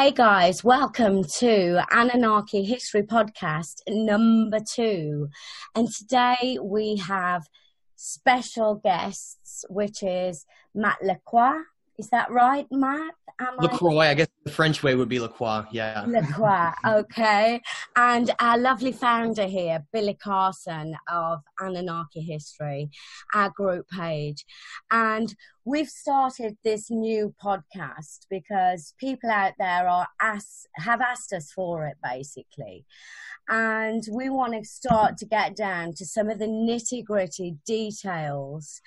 Hey guys, welcome to Anunnaki History Podcast number two. And today we have special guests, which is Matt Lacroix. Is that right, Matt? Am Lacroix, I... I guess the French way would be Lacroix, yeah. Lacroix, okay. And our lovely founder here, Billy Carson of Anunnaki History, our group page. And we've started this new podcast because people out there are ask, have asked us for it, basically. And we want to start to get down to some of the nitty gritty details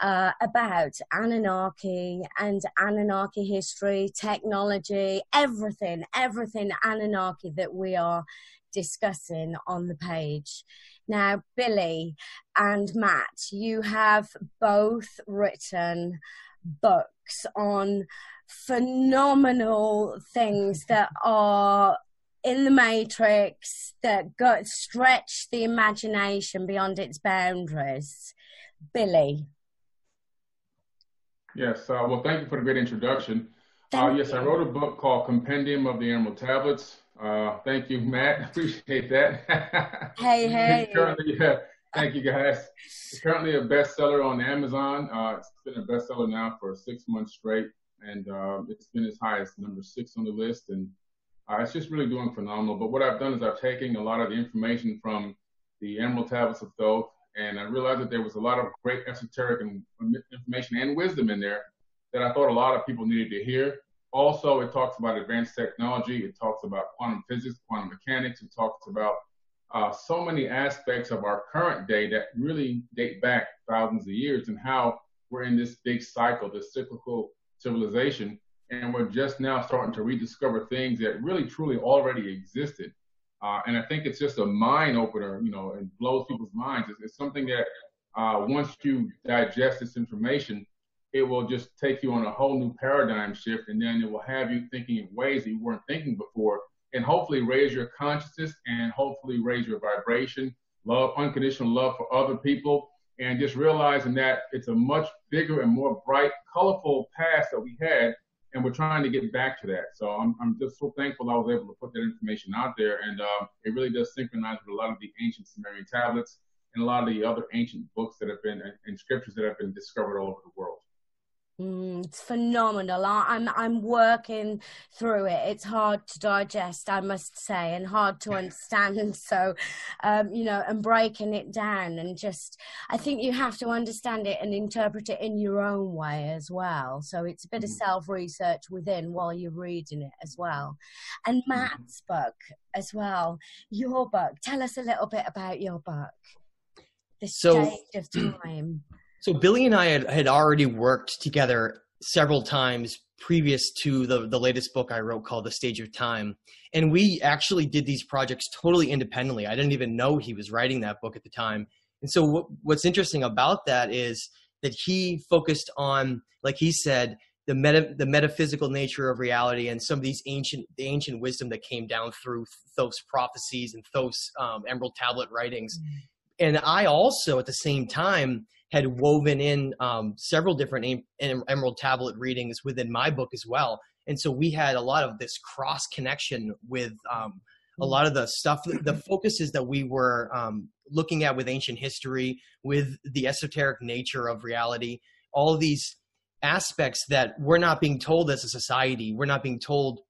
uh, about Anunnaki and Anunnaki history, technology, everything, everything Anunnaki that we are discussing on the page. Now, Billy and Matt, you have both written books on phenomenal things that are in the matrix that stretch the imagination beyond its boundaries. Billy, Yes. Uh, well, thank you for the great introduction. Uh, yes, I wrote a book called Compendium of the Emerald Tablets. Uh, thank you, Matt. Appreciate that. hey, hey. currently, yeah, thank you, guys. It's currently a bestseller on Amazon. Uh, it's been a bestseller now for six months straight, and uh, it's been as high as number six on the list. And uh, it's just really doing phenomenal. But what I've done is I've taken a lot of the information from the Emerald Tablets of Thoth and I realized that there was a lot of great esoteric and information and wisdom in there that I thought a lot of people needed to hear. Also, it talks about advanced technology. It talks about quantum physics, quantum mechanics. It talks about uh, so many aspects of our current day that really date back thousands of years and how we're in this big cycle, this cyclical civilization, and we're just now starting to rediscover things that really truly already existed. Uh, and I think it's just a mind opener, you know, and blows people's minds. It's, it's something that uh, once you digest this information, it will just take you on a whole new paradigm shift, and then it will have you thinking in ways that you weren't thinking before, and hopefully raise your consciousness and hopefully raise your vibration, love, unconditional love for other people, and just realizing that it's a much bigger and more bright, colorful past that we had and we're trying to get back to that. So I'm, I'm just so thankful I was able to put that information out there, and uh, it really does synchronize with a lot of the ancient Sumerian tablets and a lot of the other ancient books that have been and scriptures that have been discovered all over the world. Mm, it's phenomenal. I'm I'm working through it. It's hard to digest, I must say, and hard to understand. so, um, you know, and breaking it down, and just I think you have to understand it and interpret it in your own way as well. So it's a bit mm-hmm. of self research within while you're reading it as well. And mm-hmm. Matt's book as well. Your book. Tell us a little bit about your book. The so, stage of time. So Billy and I had, had already worked together several times previous to the, the latest book I wrote called The Stage of Time. And we actually did these projects totally independently. I didn't even know he was writing that book at the time. And so what, what's interesting about that is that he focused on, like he said, the meta, the metaphysical nature of reality and some of these ancient the ancient wisdom that came down through Thoth's prophecies and Thoth's um, Emerald Tablet writings. Mm-hmm. And I also, at the same time, had woven in um, several different Emerald Tablet readings within my book as well. And so we had a lot of this cross connection with um, a lot of the stuff, the focuses that we were um, looking at with ancient history, with the esoteric nature of reality, all of these aspects that we're not being told as a society. We're not being told,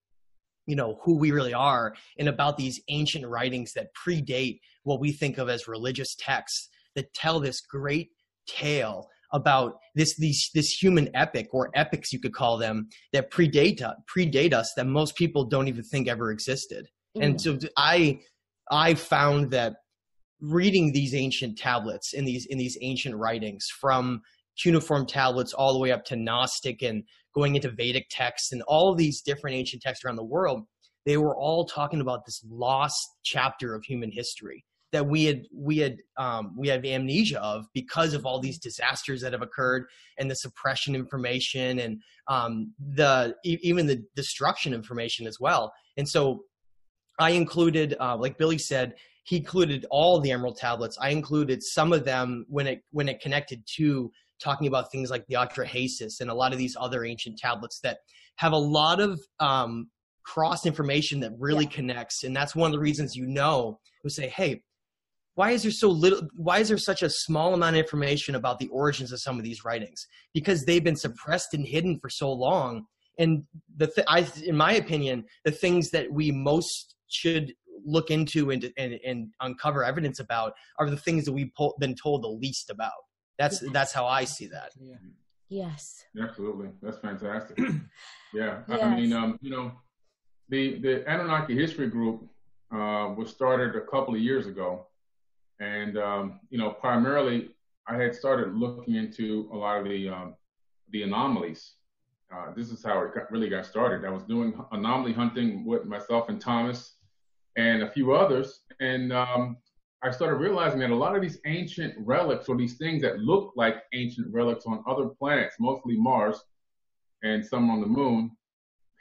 you know, who we really are and about these ancient writings that predate what we think of as religious texts that tell this great tale about this these this human epic or epics you could call them that predate predate us that most people don't even think ever existed. Mm. And so I I found that reading these ancient tablets in these in these ancient writings from cuneiform tablets all the way up to Gnostic and going into Vedic texts and all of these different ancient texts around the world, they were all talking about this lost chapter of human history that we had we had um, we have amnesia of because of all these disasters that have occurred and the suppression information and um, the even the destruction information as well. And so I included, uh, like Billy said, he included all the Emerald tablets. I included some of them when it when it connected to talking about things like the Atrahasis and a lot of these other ancient tablets that have a lot of um, cross information that really yeah. connects. And that's one of the reasons you know who say, hey, why is there so little why is there such a small amount of information about the origins of some of these writings? Because they've been suppressed and hidden for so long. And the th- I, in my opinion the things that we most should look into and, and, and uncover evidence about are the things that we've po- been told the least about. That's that's how i see that. Yeah. yes. Absolutely. That's fantastic. Yeah. Yes. i mean um, you know the the anunnaki history group uh, was started a couple of years ago and um, you know, primarily, I had started looking into a lot of the um, the anomalies. Uh, this is how it got, really got started. I was doing anomaly hunting with myself and Thomas and a few others, and um, I started realizing that a lot of these ancient relics or these things that look like ancient relics on other planets, mostly Mars and some on the moon,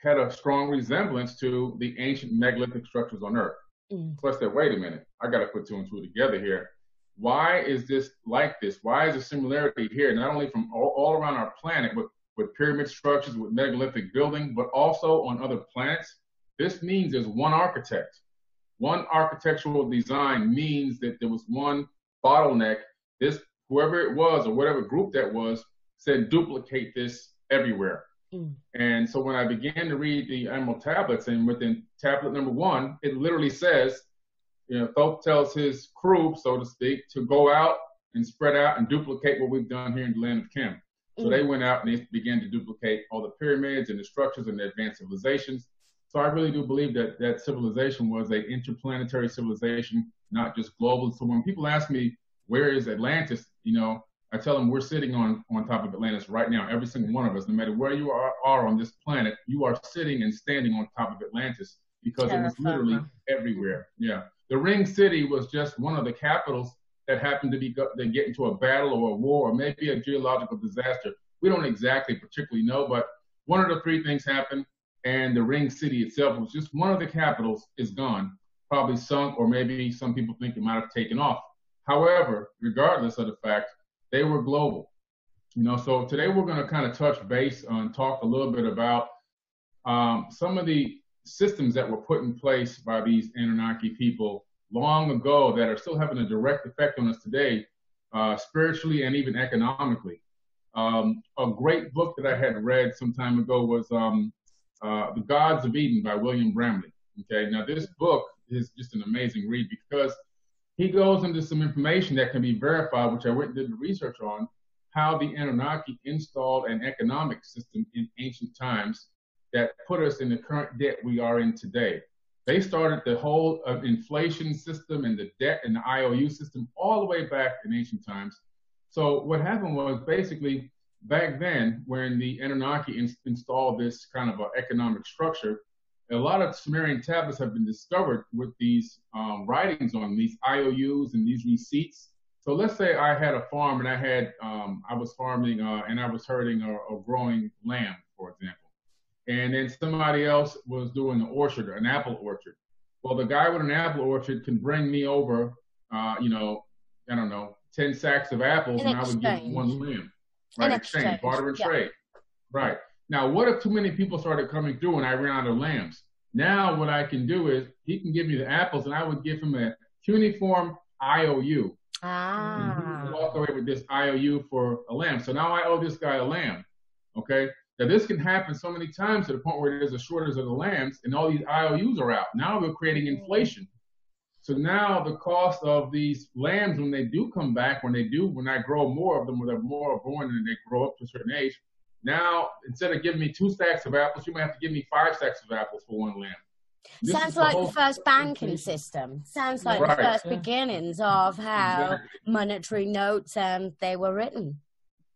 had a strong resemblance to the ancient megalithic structures on Earth. Mm. So I said, wait a minute, I got to put two and two together here. Why is this like this? Why is the similarity here, not only from all, all around our planet, but with pyramid structures, with megalithic building, but also on other planets? This means there's one architect. One architectural design means that there was one bottleneck. This, whoever it was or whatever group that was, said duplicate this everywhere. Mm. And so when I began to read the Emerald tablets, and within tablet number one, it literally says, you know, Thoth tells his crew, so to speak, to go out and spread out and duplicate what we've done here in the land of Khem. So mm. they went out and they began to duplicate all the pyramids and the structures and the advanced civilizations. So I really do believe that that civilization was an interplanetary civilization, not just global. So when people ask me, where is Atlantis, you know, I tell them we're sitting on, on top of Atlantis right now. Every single one of us, no matter where you are, are on this planet, you are sitting and standing on top of Atlantis because it was literally everywhere. Yeah. The Ring City was just one of the capitals that happened to be that get into a battle or a war or maybe a geological disaster. We don't exactly particularly know, but one of the three things happened, and the Ring City itself was just one of the capitals is gone, probably sunk, or maybe some people think it might have taken off. However, regardless of the fact, they were global. You know, so today we're going to kind of touch base on talk a little bit about um, some of the systems that were put in place by these Anunnaki people long ago that are still having a direct effect on us today, uh, spiritually and even economically. Um, a great book that I had read some time ago was um, uh, The Gods of Eden by William Bramley. Okay, now this book is just an amazing read because he goes into some information that can be verified, which I went and did the research on, how the Anunnaki installed an economic system in ancient times that put us in the current debt we are in today. They started the whole uh, inflation system and the debt and the IOU system all the way back in ancient times. So what happened was basically back then, when the Anunnaki in- installed this kind of economic structure, a lot of Sumerian tablets have been discovered with these um, writings on these IOUs and these receipts. So let's say I had a farm and I had um, I was farming uh, and I was herding or, or, growing lamb, for example, and then somebody else was doing an orchard, an apple orchard. Well, the guy with an apple orchard can bring me over, uh, you know, I don't know, ten sacks of apples, and. I would give one lamb. Right, exchange, exchange, barter and trade. Right. Now, what if too many people started coming through and I ran out of lambs? Now, what I can do is he can give me the apples, and I would give him a cuneiform IOU. Ah. Walk away with this IOU for a lamb. So now I owe this guy a lamb. Okay. Now this can happen so many times to the point where there's a shortage of the lambs, and all these IOUs are out. Now we're creating inflation. So now the cost of these lambs, when they do come back, when they do, when I grow more of them, when they're more born and they grow up to a certain age, now, instead of giving me two stacks of apples, you might have to give me five stacks of apples for one lamb. This Sounds like the, the first banking system. Sounds like right. the first yeah. beginnings of how exactly. monetary notes um, they were written.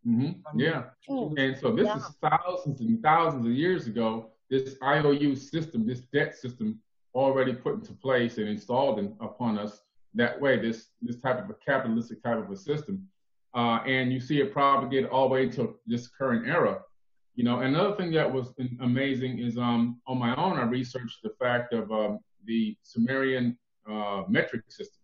Mm-hmm. Yeah. Mm. And so this yeah. is thousands and thousands of years ago. This IOU system, this debt system, already put into place and installed in, upon us. That way, this this type of a capitalistic type of a system uh, and you see it propagate all the way to this current era. You know, another thing that was amazing is um, on my own, I researched the fact of um, the Sumerian uh, metric system.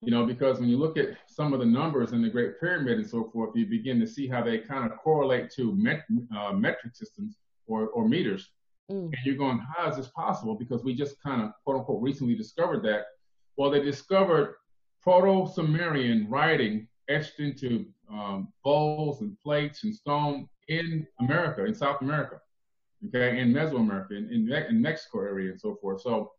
You know, because when you look at some of the numbers in the Great Pyramid and so forth, you begin to see how they kind of correlate to met, uh, metric systems or, or meters. Mm. And you're going, how is this possible? Because we just kind of, quote unquote, recently discovered that. Well, they discovered Proto Sumerian writing etched into um, bowls and plates and stone in America, in South America, okay, in Mesoamerica, in, in, in Mexico area and so forth. So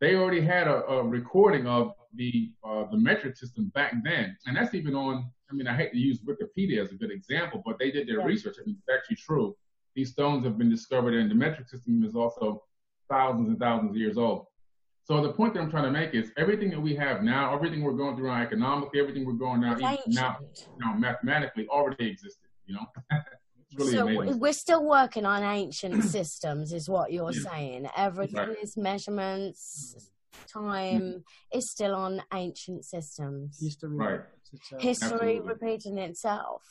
they already had a, a recording of the uh, the metric system back then, and that's even on. I mean, I hate to use Wikipedia as a good example, but they did their yeah. research, and it's actually true. These stones have been discovered, and the metric system is also thousands and thousands of years old. So the point that I'm trying to make is everything that we have now, everything we're going through now economically, everything we're going now, now, now mathematically already existed. You know. Really so amazing. we're still working on ancient systems, is what you're yeah. saying. Everything right. is measurements, time is still on ancient systems. History, right. History Absolutely. repeating itself.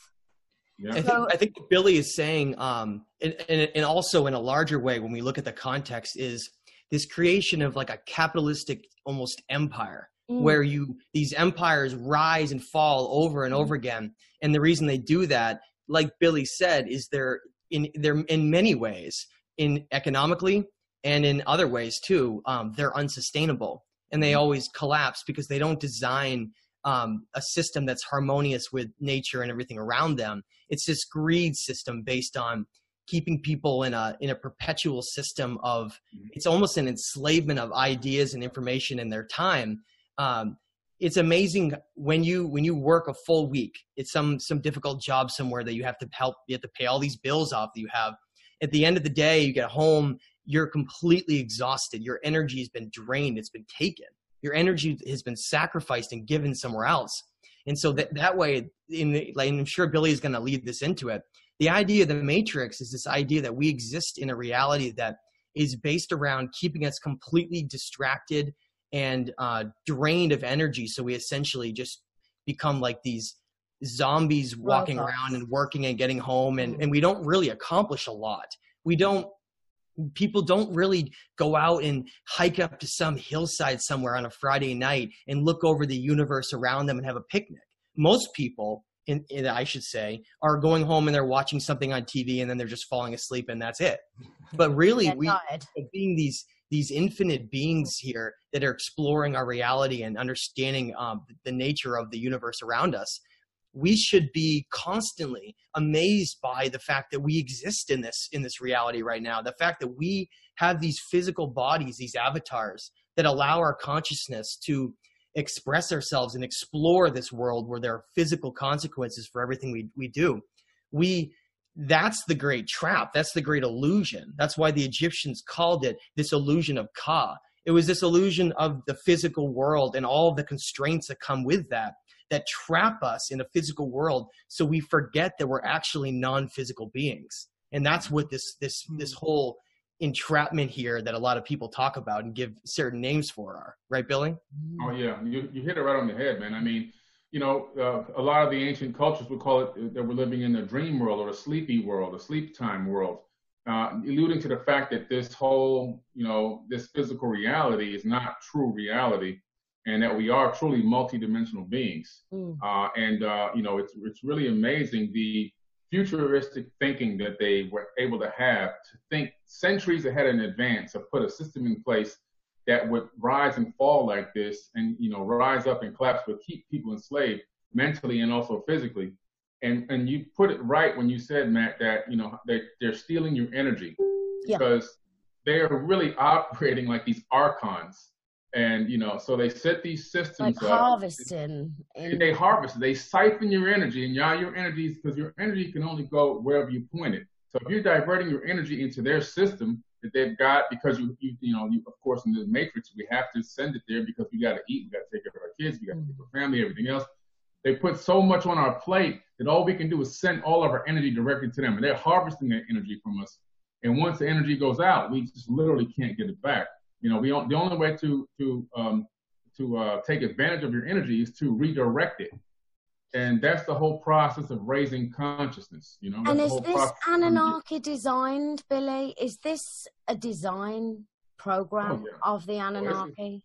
Yeah. I, think, I think what Billy is saying, um, and, and, and also in a larger way, when we look at the context, is this creation of like a capitalistic almost empire mm. where you these empires rise and fall over and over again and the reason they do that like billy said is they're in they're in many ways in economically and in other ways too um, they're unsustainable and they mm. always collapse because they don't design um, a system that's harmonious with nature and everything around them it's this greed system based on keeping people in a in a perpetual system of mm-hmm. it's almost an enslavement of ideas and information in their time. Um, it's amazing when you when you work a full week it's some some difficult job somewhere that you have to help you have to pay all these bills off that you have. At the end of the day you get home you're completely exhausted. Your energy has been drained. It's been taken. Your energy has been sacrificed and given somewhere else. And so that, that way in the, like, i'm sure billy is going to lead this into it the idea of the matrix is this idea that we exist in a reality that is based around keeping us completely distracted and uh, drained of energy. So we essentially just become like these zombies walking Robots. around and working and getting home and, and we don't really accomplish a lot. We don't people don't really go out and hike up to some hillside somewhere on a friday night and look over the universe around them and have a picnic. Most people in, in, I should say, are going home and they're watching something on TV and then they're just falling asleep and that's it. But really, we being these these infinite beings here that are exploring our reality and understanding um, the nature of the universe around us. We should be constantly amazed by the fact that we exist in this in this reality right now. The fact that we have these physical bodies, these avatars that allow our consciousness to express ourselves and explore this world where there are physical consequences for everything we, we do. We that's the great trap. That's the great illusion. That's why the Egyptians called it this illusion of Ka. It was this illusion of the physical world and all the constraints that come with that that trap us in a physical world so we forget that we're actually non-physical beings. And that's what this this this hmm. whole entrapment here that a lot of people talk about and give certain names for are right billy? Oh yeah. You, you hit it right on the head man. I mean you know uh, a lot of the ancient cultures would call it uh, that we're living in a dream world or a sleepy world a sleep time world. Uh, alluding to the fact that this whole you know this physical reality is not true reality and that we are truly multidimensional beings. Mm. uh, and uh, you know it's it's really amazing the futuristic thinking that they were able to have to think centuries ahead in advance to put a system in place that would rise and fall like this and you know rise up and collapse but keep people enslaved mentally and also physically and and you put it right when you said matt that you know they, they're stealing your energy yeah. because they are really operating like these archons and you know, so they set these systems like up. harvesting. And they harvest. They siphon your energy, and y'all, your energy because your energy can only go wherever you point it. So if you're diverting your energy into their system that they've got, because you you, you know, you, of course, in the matrix, we have to send it there because we got to eat, we got to take care of our kids, we got to take care of our family, everything else. They put so much on our plate that all we can do is send all of our energy directly to them, and they're harvesting that energy from us. And once the energy goes out, we just literally can't get it back. You know, we don't, the only way to to um, to uh, take advantage of your energy is to redirect it, and that's the whole process of raising consciousness. You know, and is this Anunnaki designed, Billy? Is this a design program oh, yeah. of the Anunnaki?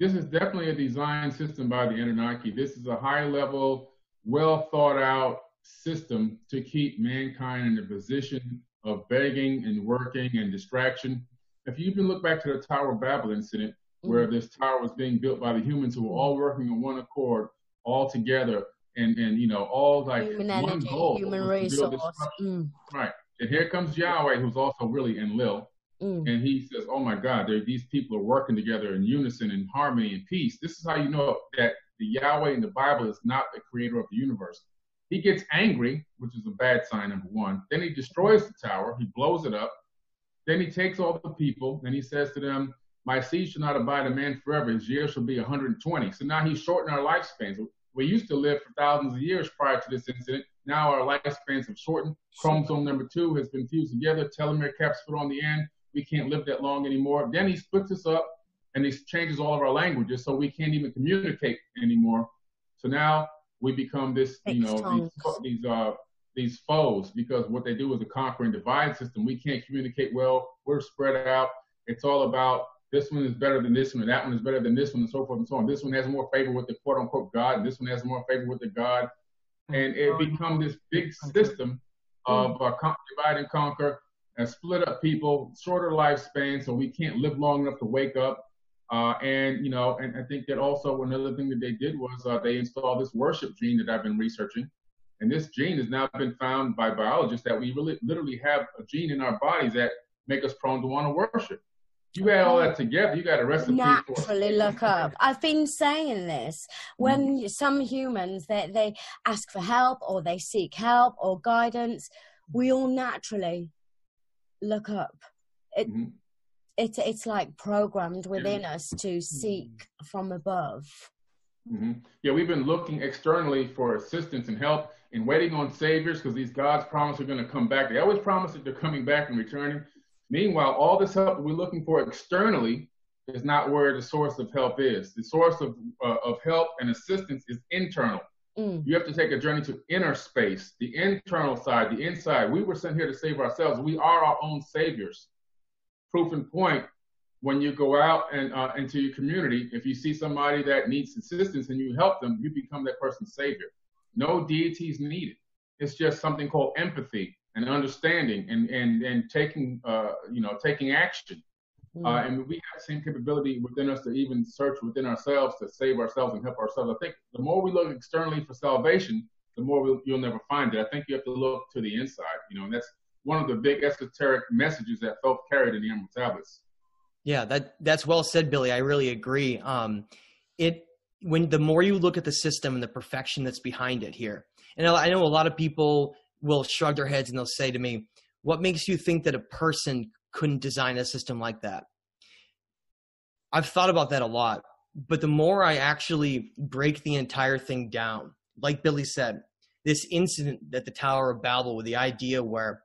this is definitely a design system by the Anunnaki. This is a high level, well thought out system to keep mankind in a position of begging and working and distraction. If you even look back to the Tower of Babel incident, where mm-hmm. this tower was being built by the humans who were all working on one accord, all together, and and you know all like human one goal, human resource. Mm. Right, and here comes Yahweh, who's also really Enlil, mm. and he says, "Oh my God, these people are working together in unison, in harmony, and peace." This is how you know that the Yahweh in the Bible is not the creator of the universe. He gets angry, which is a bad sign, number one. Then he destroys the tower, he blows it up. Then he takes all the people and he says to them, My seed shall not abide a man forever, his years shall be 120. So now he's shortening our lifespans. We used to live for thousands of years prior to this incident. Now our lifespans have shortened. Chromosome number two has been fused together, telomere caps put on the end. We can't live that long anymore. Then he splits us up and he changes all of our languages so we can't even communicate anymore. So now we become this, you know, these, these uh these foes because what they do is a conquer and divide system. We can't communicate well. We're spread out. It's all about this one is better than this one, and that one is better than this one, and so forth and so on. This one has more favor with the quote unquote God, and this one has more favor with the God. And it become this big system of uh, divide and conquer and split up people, shorter lifespan, so we can't live long enough to wake up. Uh, and you know, and I think that also another thing that they did was uh, they installed this worship gene that I've been researching, and this gene has now been found by biologists that we really literally have a gene in our bodies that make us prone to want to worship. You add all that together, you got a recipe. Naturally look up. I've been saying this when mm-hmm. some humans they they ask for help or they seek help or guidance, we all naturally look up. It, mm-hmm it's it's like programmed within us to mm-hmm. seek from above. Mm-hmm. Yeah, we've been looking externally for assistance and help and waiting on saviors because these gods promise are going to come back. They always promise that they're coming back and returning. Meanwhile, all this help that we're looking for externally is not where the source of help is. The source of uh, of help and assistance is internal. Mm. You have to take a journey to inner space, the internal side, the inside. We were sent here to save ourselves. We are our own saviors proof and point when you go out and uh, into your community, if you see somebody that needs assistance and you help them, you become that person's savior. No deities needed. It's just something called empathy and understanding and and and taking uh, you know taking action. Mm. Uh, and we have the same capability within us to even search within ourselves to save ourselves and help ourselves. I think the more we look externally for salvation, the more we'll, you'll never find it. I think you have to look to the inside, you know, and that's one of the big esoteric messages that Thoth carried in the Emerald Tablets. Yeah, that that's well said, Billy. I really agree. Um, it when the more you look at the system and the perfection that's behind it here, and I know a lot of people will shrug their heads and they'll say to me, "What makes you think that a person couldn't design a system like that?" I've thought about that a lot, but the more I actually break the entire thing down, like Billy said, this incident at the Tower of Babel with the idea where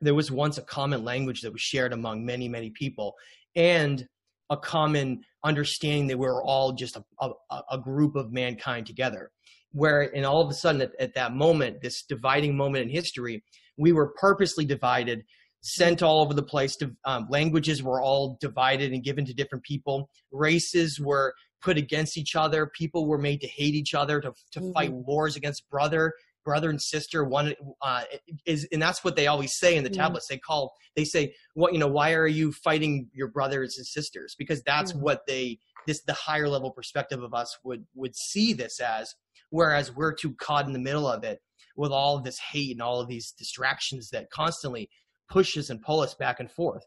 there was once a common language that was shared among many, many people and a common understanding that we we're all just a, a, a, group of mankind together. Where, and all of a sudden, at, at that moment, this dividing moment in history, we were purposely divided, sent all over the place. To, um, languages were all divided and given to different people. Races were put against each other. People were made to hate each other, to, to mm-hmm. fight wars against brother brother and sister one uh, is and that's what they always say in the mm-hmm. tablets they call they say what you know why are you fighting your brothers and sisters because that's mm-hmm. what they this the higher level perspective of us would would see this as whereas we're too caught in the middle of it with all of this hate and all of these distractions that constantly push us and pull us back and forth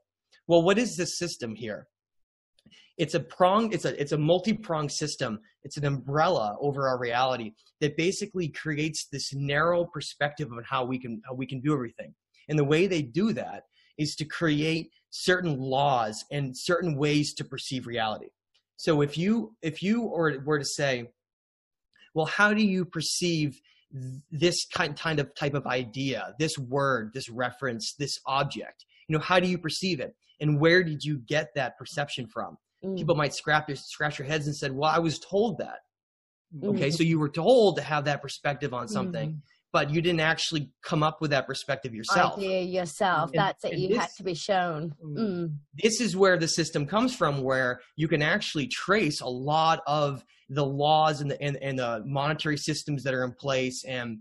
well what is this system here it's a prong it's a it's a multi-pronged system it's an umbrella over our reality that basically creates this narrow perspective of how we can how we can do everything. And the way they do that is to create certain laws and certain ways to perceive reality. So if you if you were to say well how do you perceive this kind kind of type of idea this word this reference this object? You know how do you perceive it? And where did you get that perception from mm. people might scratch their, scratch their heads and said, "Well, I was told that." Mm. Okay, so you were told to have that perspective on something, mm. but you didn't actually come up with that perspective yourself. Idea yourself. And, That's it. You this, had to be shown. Mm. Mm. This is where the system comes from, where you can actually trace a lot of the laws and the and, and the monetary systems that are in place and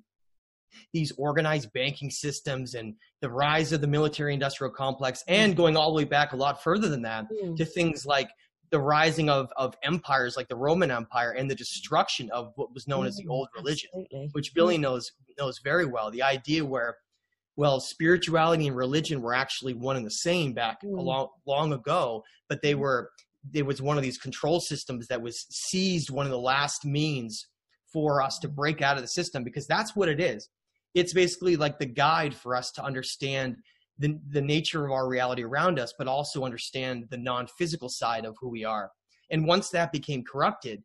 these organized banking systems and the rise of the military industrial complex and going all the way back a lot further than that mm. to things like the rising of, of empires like the Roman Empire and the destruction of what was known as the mm, old religion, absolutely. which Billy knows knows very well. The idea where well, spirituality and religion were actually one and the same back mm. long long ago, but they were there was one of these control systems that was seized one of the last means for us to break out of the system because that's what it is. It's basically like the guide for us to understand the, the nature of our reality around us, but also understand the non physical side of who we are. And once that became corrupted,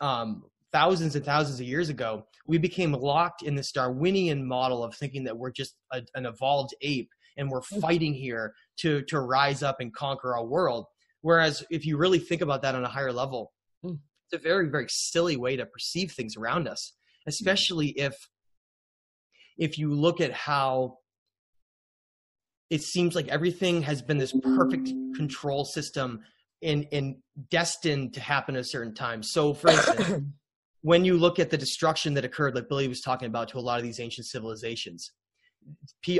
um, thousands and thousands of years ago, we became locked in this Darwinian model of thinking that we're just a, an evolved ape and we're mm. fighting here to, to rise up and conquer our world. Whereas if you really think about that on a higher level, mm. it's a very, very silly way to perceive things around us, especially if if you look at how it seems like everything has been this perfect control system and, and destined to happen at a certain time. So, for instance, when you look at the destruction that occurred, like Billy was talking about, to a lot of these ancient civilizations,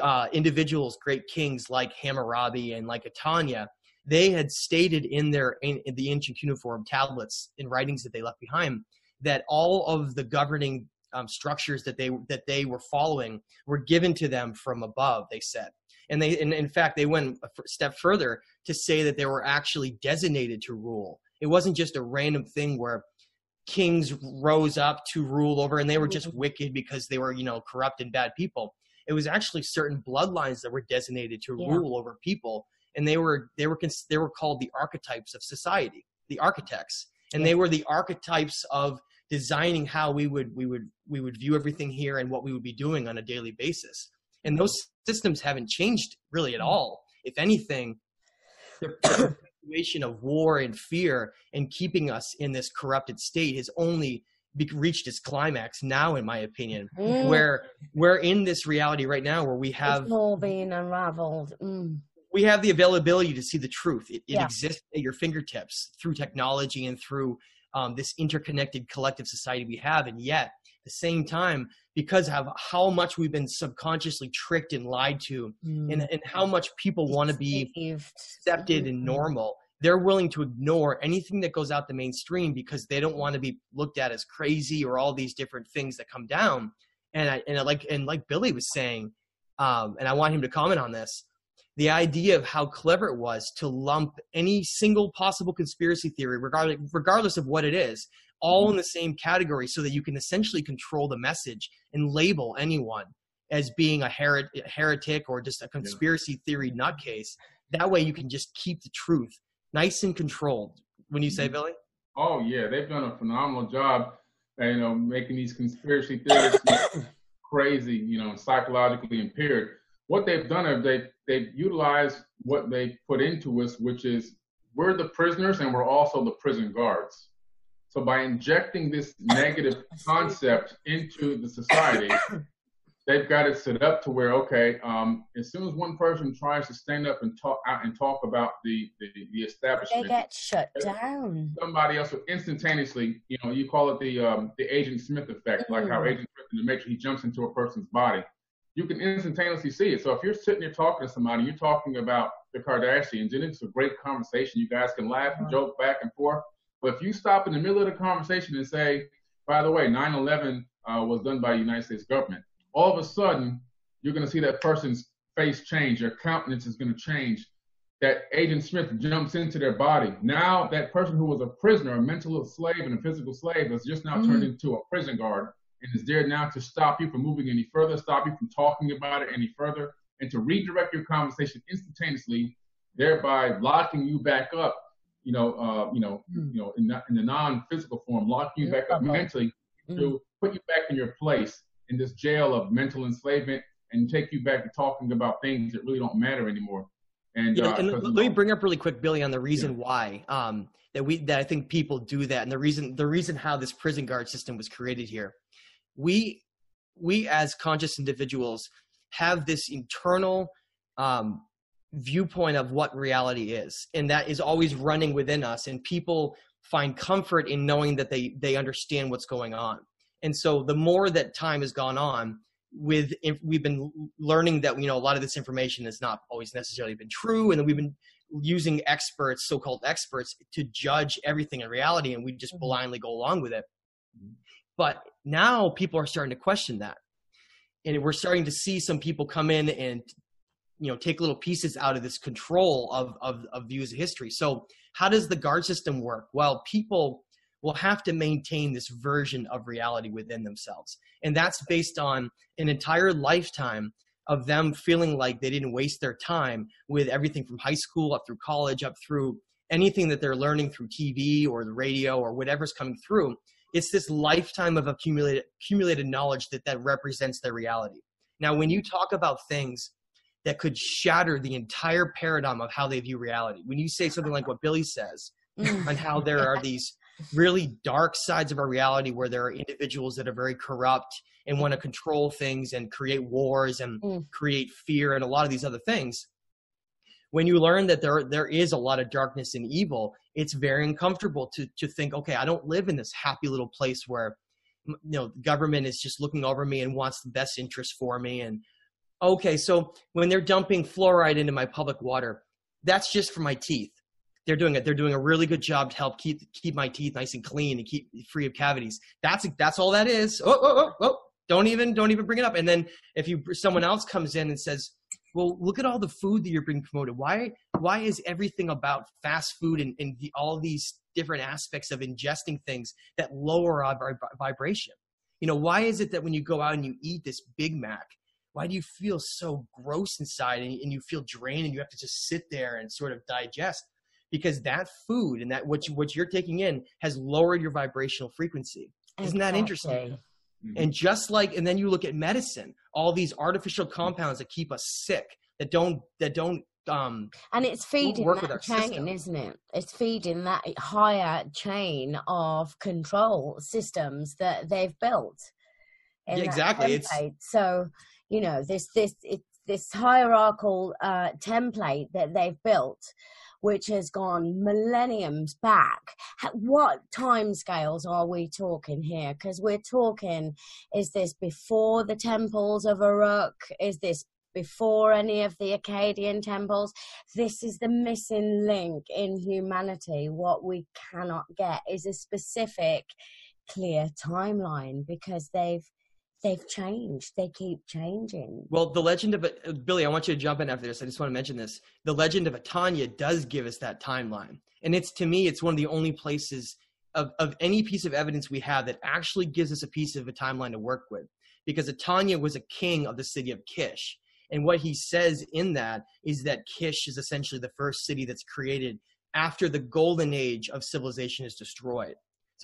uh, individuals, great kings like Hammurabi and like Etana, they had stated in their in, in the ancient cuneiform tablets and writings that they left behind that all of the governing um, structures that they that they were following were given to them from above. They said, and they and in fact they went a step further to say that they were actually designated to rule. It wasn't just a random thing where kings rose up to rule over and they were just mm-hmm. wicked because they were you know corrupt and bad people. It was actually certain bloodlines that were designated to yeah. rule over people, and they were they were they were called the archetypes of society, the architects, and yeah. they were the archetypes of designing how we would we would we would view everything here and what we would be doing on a daily basis and those systems haven't changed really at all if anything the situation of war and fear and keeping us in this corrupted state has only reached its climax now in my opinion mm. where we're in this reality right now where we have it's all being unraveled mm. we have the availability to see the truth it, it yeah. exists at your fingertips through technology and through um, this interconnected collective society we have and yet at the same time because of how much we've been subconsciously tricked and lied to mm. and, and how much people want to be accepted and mm-hmm. normal they're willing to ignore anything that goes out the mainstream because they don't want to be looked at as crazy or all these different things that come down and I, and I like and like billy was saying um, and i want him to comment on this the idea of how clever it was to lump any single possible conspiracy theory, regardless, regardless of what it is, all in mm-hmm. the same category so that you can essentially control the message and label anyone as being a heretic or just a conspiracy theory nutcase. That way you can just keep the truth nice and controlled. When you say, mm-hmm. Billy? Oh, yeah. They've done a phenomenal job, you know, making these conspiracy theories crazy, you know, psychologically impaired what they've done is they've, they've utilized what they put into us, which is we're the prisoners and we're also the prison guards. So by injecting this negative concept into the society, they've got it set up to where okay, um, as soon as one person tries to stand up and talk out and talk about the the, the establishment, they get shut down. Somebody else will instantaneously, you know, you call it the um, the Agent Smith effect, mm. like how mm. Agent Smith in the Matrix, he jumps into a person's body you can instantaneously see it. So if you're sitting there talking to somebody, you're talking about the Kardashians, and it's a great conversation. You guys can laugh and joke back and forth. But if you stop in the middle of the conversation and say, by the way, 9/11 uh, was done by the United States government, all of a sudden you're going to see that person's face change, their countenance is going to change. That Agent Smith jumps into their body. Now that person who was a prisoner, a mental slave and a physical slave, has just now mm-hmm. turned into a prison guard and is there now to stop you from moving any further, stop you from talking about it any further, and to redirect your conversation instantaneously, thereby locking you back up, you know, uh, you know, mm. you know, in, the, in the non-physical form, locking you back up mentally mm. to put you back in your place in this jail of mental enslavement and take you back to talking about things that really don't matter anymore. And, yeah, uh, and let, me bring up really quick, Billy, on the reason yeah. why um, that we that I think people do that, and the reason the reason how this prison guard system was created here we we as conscious individuals have this internal um, viewpoint of what reality is and that is always running within us and people find comfort in knowing that they they understand what's going on and so the more that time has gone on with we've been learning that you know a lot of this information has not always necessarily been true and we've been using experts so-called experts to judge everything in reality and we just mm-hmm. blindly go along with it mm-hmm. but now people are starting to question that and we're starting to see some people come in and you know take little pieces out of this control of of, of views of history. So how does the guard system work? Well people will have to maintain this version of reality within themselves. And that's based on an entire lifetime of them feeling like they didn't waste their time with everything from high school up through college up through anything that they're learning through tv or the radio or whatever's coming through. It's this lifetime of accumulated accumulated knowledge that that represents their reality. Now when you talk about things that could shatter the entire paradigm of how they view reality when you say something like what billy says mm. on how there are these really dark sides of our reality where there are individuals that are very corrupt and want to control things and create wars and mm. create fear and a lot of these other things when you learn that there there is a lot of darkness and evil it's very uncomfortable to to think okay i don't live in this happy little place where you know the government is just looking over me and wants the best interest for me and okay so when they're dumping fluoride into my public water that's just for my teeth. They're doing it they're doing a really good job to help keep keep my teeth nice and clean and keep free of cavities. That's that's all that is. Oh oh oh, oh. don't even don't even bring it up. And then if you someone else comes in and says well look at all the food that you're being promoted. Why why is everything about fast food and, and the, all these different aspects of ingesting things that lower our vibration? You know why is it that when you go out and you eat this big mac why do you feel so gross inside and, and you feel drained and you have to just sit there and sort of digest because that food and that what you, what you're taking in has lowered your vibrational frequency. Isn't that interesting? Mm-hmm. And just like, and then you look at medicine, all these artificial compounds that keep us sick, that don't that don't um and it's feeding that chain system. isn't it it's feeding that higher chain of control systems that they've built yeah, exactly it's so you know this this it's this hierarchical uh template that they've built which has gone millenniums back. What time scales are we talking here? Because we're talking, is this before the temples of Uruk? Is this before any of the Akkadian temples? This is the missing link in humanity. What we cannot get is a specific, clear timeline because they've they've changed. They keep changing. Well, the legend of uh, Billy, I want you to jump in after this. I just want to mention this. The legend of Etana does give us that timeline, and it's to me, it's one of the only places of of any piece of evidence we have that actually gives us a piece of a timeline to work with. Because Etana was a king of the city of Kish, and what he says in that is that Kish is essentially the first city that's created after the golden age of civilization is destroyed.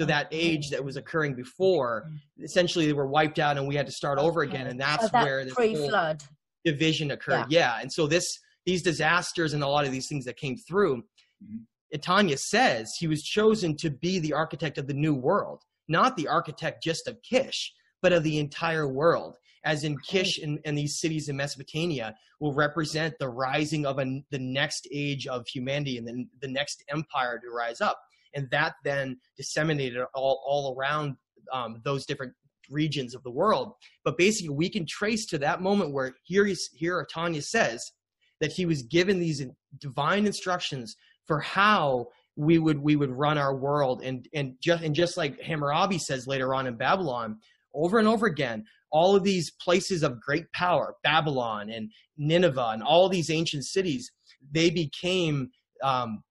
So that age that was occurring before, essentially they were wiped out and we had to start over again. And that's oh, that where this pre-flood division occurred. Yeah. yeah. And so this these disasters and a lot of these things that came through, mm-hmm. Etana says he was chosen to be the architect of the new world, not the architect just of Kish, but of the entire world. As in Kish and, and these cities in Mesopotamia will represent the rising of a, the next age of humanity and then the next empire to rise up and that then disseminated all, all around um, those different regions of the world. But basically, we can trace to that moment where here, he's, here Tanya says that he was given these divine instructions for how we would we would run our world, and and just and just like Hammurabi says later on in Babylon, over and over again, all of these places of great power, Babylon and Nineveh, and all these ancient cities, they became um,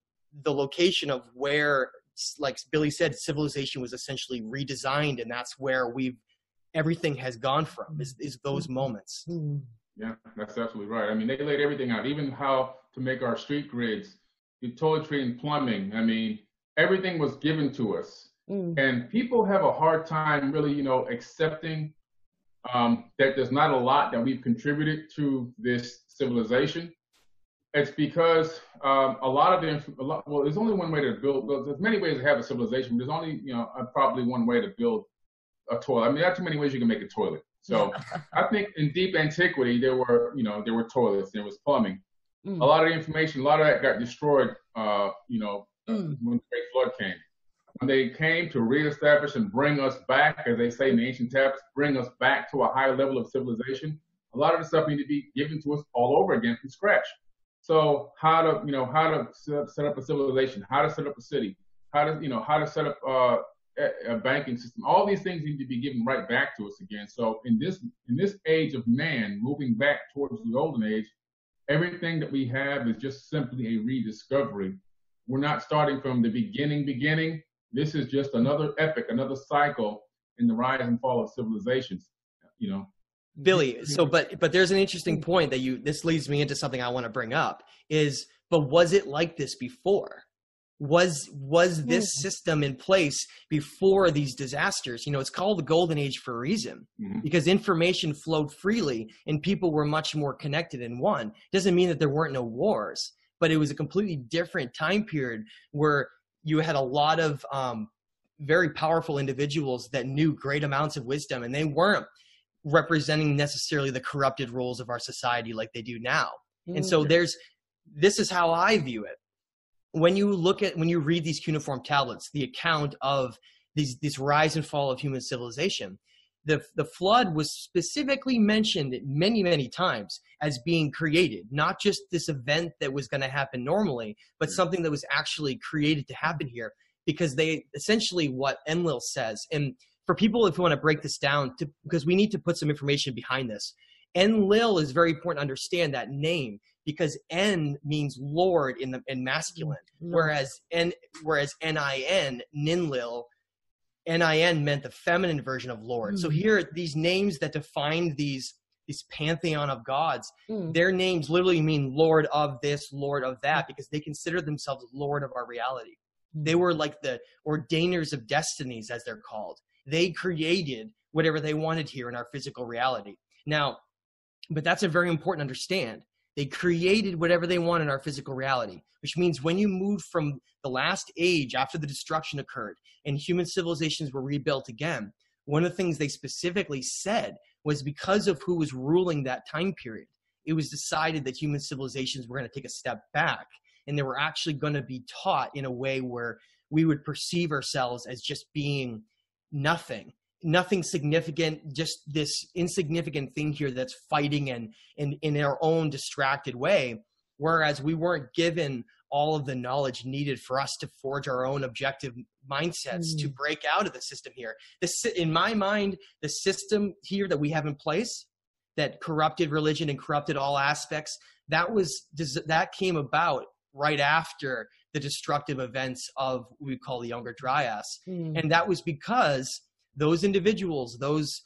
the location of where like billy said civilization was essentially redesigned and that's where we've everything has gone from is, is those mm-hmm. moments yeah that's absolutely right i mean they laid everything out even how to make our street grids the toiletry and plumbing i mean everything was given to us mm. and people have a hard time really you know accepting um, that there's not a lot that we've contributed to this civilization it's because um, a lot of the a lot, well, there's only one way to build. Well, there's many ways to have a civilization. There's only you know uh, probably one way to build a toilet. I mean, there are too many ways you can make a toilet. So I think in deep antiquity there were you know there were toilets, there was plumbing. Mm. A lot of the information, a lot of that got destroyed. Uh, you know, mm. when the Great Flood came. when they came to reestablish and bring us back, as they say in the ancient texts, bring us back to a higher level of civilization, a lot of the stuff needed to be given to us all over again from scratch. So how to, you know, how to set up a civilization, how to set up a city, how to, you know, how to set up uh, a banking system. All these things need to be given right back to us again. So in this in this age of man, moving back towards the golden age, everything that we have is just simply a rediscovery. We're not starting from the beginning, beginning. This is just another epic, another cycle in the rise and fall of civilizations. You know, Billy, so but but there's an interesting point that you this leads me into something I want to bring up is but was it like this before? Was was this mm. system in place before these disasters? You know, it's called the golden age for a reason mm-hmm. because information flowed freely and people were much more connected in one. Doesn't mean that there weren't no wars, but it was a completely different time period where you had a lot of um, very powerful individuals that knew great amounts of wisdom and they weren't representing necessarily the corrupted roles of our society like they do now. Mm-hmm. And so mm. there's this is how I view it. When you look at when you read these cuneiform tablets, the account of these this rise and fall of human civilization, the the flood was specifically mentioned many many times as being created, not just this event that was going to happen normally, but mm. something that was actually created to happen here because they essentially what Enlil says and for people if you want to break this down to, because we need to put some information behind this enlil is very important to understand that name because en means lord in the in masculine mm-hmm. whereas n whereas nin ninlil nin meant the feminine version of lord mm-hmm. so here these names that define these this pantheon of gods mm. their names literally mean lord of this lord of that because they consider themselves lord of our reality they mm. were like the ordainers of destinies as they're called they created whatever they wanted here in our physical reality. Now, but that's a very important understand. They created whatever they want in our physical reality, which means when you move from the last age after the destruction occurred and human civilizations were rebuilt again, one of the things they specifically said was because of who was ruling that time period, it was decided that human civilizations were going to take a step back and they were actually going to be taught in a way where we would perceive ourselves as just being nothing nothing significant just this insignificant thing here that's fighting and in in our own distracted way whereas we weren't given all of the knowledge needed for us to forge our own objective mindsets mm. to break out of the system here this in my mind the system here that we have in place that corrupted religion and corrupted all aspects that was that came about right after the destructive events of what we call the Younger Dryas. Mm. And that was because those individuals, those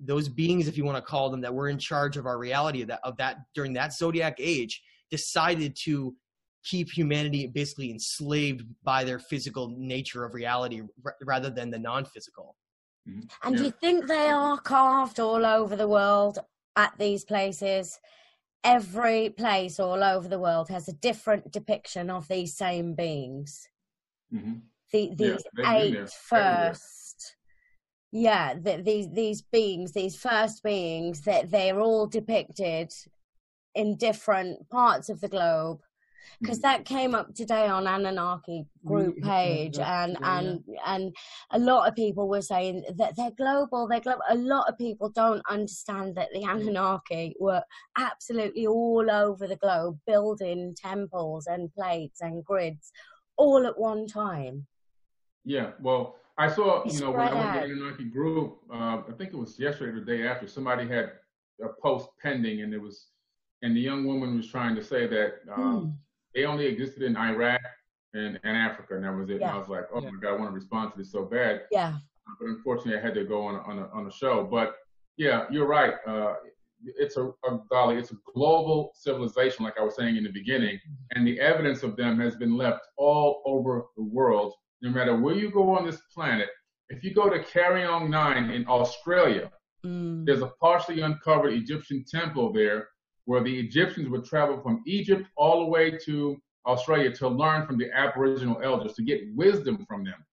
those beings, if you want to call them, that were in charge of our reality of that, of that during that zodiac age, decided to keep humanity basically enslaved by their physical nature of reality r- rather than the non-physical. Mm-hmm. And yeah. do you think they are carved all over the world at these places? Every place all over the world has a different depiction of these same beings. Mm-hmm. The, these yeah, eight first, yeah, the, these these beings, these first beings, that they're all depicted in different parts of the globe because that came up today on Anunnaki group page, and and and a lot of people were saying that they're global. They're global. A lot of people don't understand that the Anunnaki were absolutely all over the globe, building temples and plates and grids, all at one time. Yeah, well, I saw you know when I went to the Anunnaki group, uh, I think it was yesterday or the day after, somebody had a post pending, and it was and the young woman was trying to say that um, mm they only existed in Iraq and, and Africa, and that was it. Yeah. And I was like, oh yeah. my God, I want to respond to this so bad. Yeah. But unfortunately, I had to go on a, on a, on a show. But yeah, you're right. Uh, it's a, a golly, it's a global civilization, like I was saying in the beginning, mm-hmm. and the evidence of them has been left all over the world. No matter where you go on this planet, if you go to Kariong Nine in Australia, mm. there's a partially uncovered Egyptian temple there where the Egyptians would travel from Egypt all the way to Australia to learn from the Aboriginal elders, to get wisdom from them.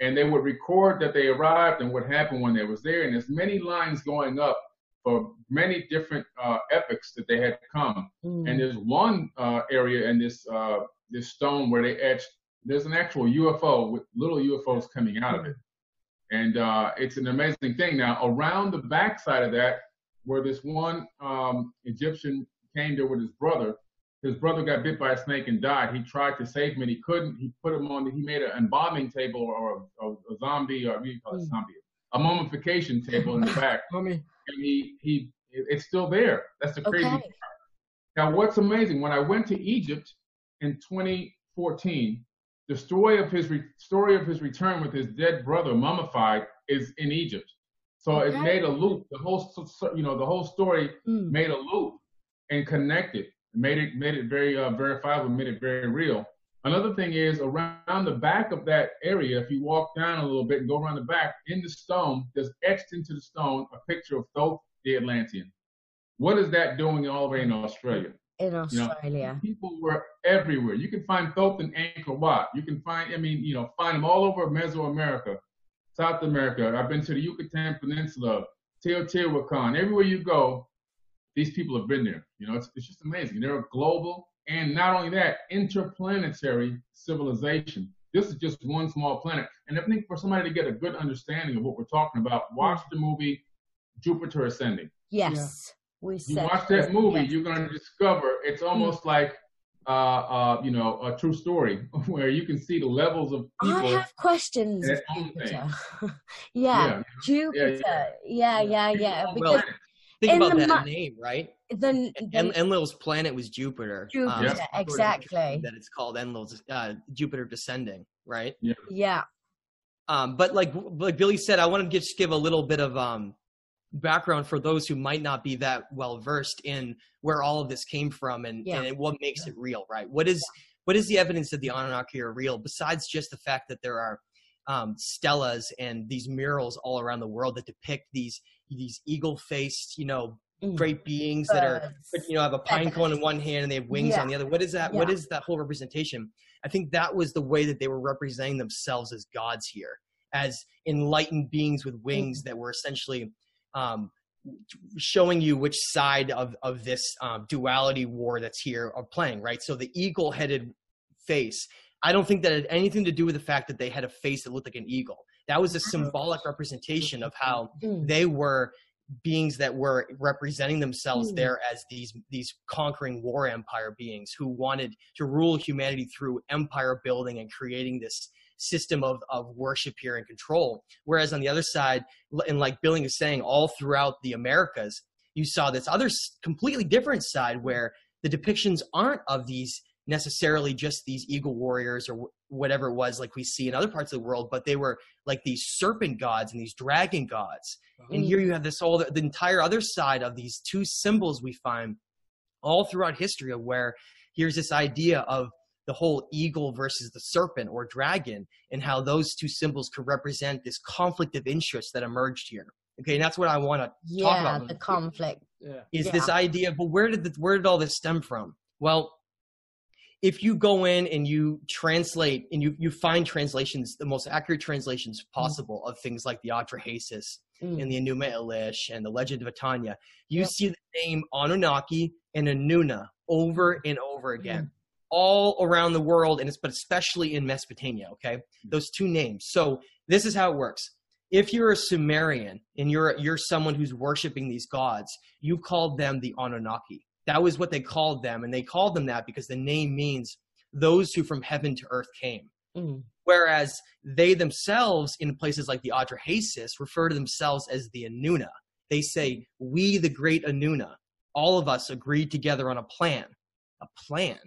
And they would record that they arrived and what happened when they was there. And there's many lines going up for many different uh, epochs that they had come. Mm. And there's one uh, area in this uh, this stone where they etched there's an actual UFO with little UFOs coming out of it. And uh, it's an amazing thing. Now, around the backside of that, where this one um, Egyptian came there with his brother, his brother got bit by a snake and died. He tried to save him and he couldn't. He put him on, the he made an embalming table or a, a, a zombie, or what do you call it, hmm. zombie, a mummification table in the back. Mummy. And he, he, it's still there. That's the crazy okay. part. Now, what's amazing, when I went to Egypt in 2014, the story of his re- story of his return with his dead brother mummified is in Egypt. So okay. it made a loop. The whole, you know, the whole story mm. made a loop and connected, made it made it very uh, verifiable, made it very real. Another thing is around the back of that area. If you walk down a little bit and go around the back, in the stone, there's etched into the stone a picture of Thoth the Atlantean. What is that doing all the way in Australia? in Australia. You know, people were everywhere. You can find Thoth in Angkor Wat. You can find, I mean, you know, find them all over Mesoamerica, South America. I've been to the Yucatan Peninsula, Teotihuacan. Everywhere you go, these people have been there. You know, it's, it's just amazing. They're a global and not only that, interplanetary civilization. This is just one small planet. And I think for somebody to get a good understanding of what we're talking about, watch the movie Jupiter Ascending. Yes we you watch that movie, yes. you're going to discover it's mm. almost mm-hmm. like uh, uh, you know, a true story where you can see the levels of people. I have questions. Jupiter. yeah. yeah. Jupiter. Yeah, yeah, yeah. yeah. Because well, think about that ma- name, right? The, the en- Enlil's planet was Jupiter. Jupiter, um, yeah. exactly. That it's called Enlil's uh, Jupiter descending, right? Yeah. Yeah. Um, but like like Billy said, I want to just give a little bit of um background for those who might not be that well versed in where all of this came from and, yeah. and what makes it real, right? What is yeah. what is the evidence that the Anunnaki are real besides just the fact that there are um, stelas and these murals all around the world that depict these these eagle faced, you know, mm. great beings that are you know have a pine cone in one hand and they have wings yeah. on the other. What is that? What is that whole representation? I think that was the way that they were representing themselves as gods here, as enlightened beings with wings mm. that were essentially um, showing you which side of of this um, duality war that's here are playing right so the eagle headed face i don't think that had anything to do with the fact that they had a face that looked like an eagle that was a symbolic representation of how mm. they were beings that were representing themselves mm. there as these these conquering war empire beings who wanted to rule humanity through empire building and creating this system of, of worship here and control. Whereas on the other side, and like Billing is saying, all throughout the Americas, you saw this other completely different side where the depictions aren't of these necessarily just these eagle warriors or whatever it was like we see in other parts of the world but they were like these serpent gods and these dragon gods uh-huh. and here you have this whole the entire other side of these two symbols we find all throughout history of where here's this idea of the whole eagle versus the serpent or dragon and how those two symbols could represent this conflict of interest that emerged here. Okay, and that's what I want to yeah, talk about. the conflict. Is yeah. this idea, but where did the, where did all this stem from? Well, if you go in and you translate and you, you find translations, the most accurate translations mm. possible mm. of things like the Atrahasis mm. and the Enuma Elish and the Legend of Etana, you yep. see the name Anunnaki and Anuna over and over again. Mm all around the world, and it's but especially in Mesopotamia. Okay, hmm. those two names. So this is how it works. If you're a Sumerian and you're you're someone who's worshiping these gods, you called them the Anunnaki. That was what they called them, and they called them that because the name means those who from heaven to earth came. Mm. Whereas they themselves, in places like the Atrahasis, refer to themselves as the Anuna. They say, "We, the great Anuna, all of us agreed together on a plan." A plan.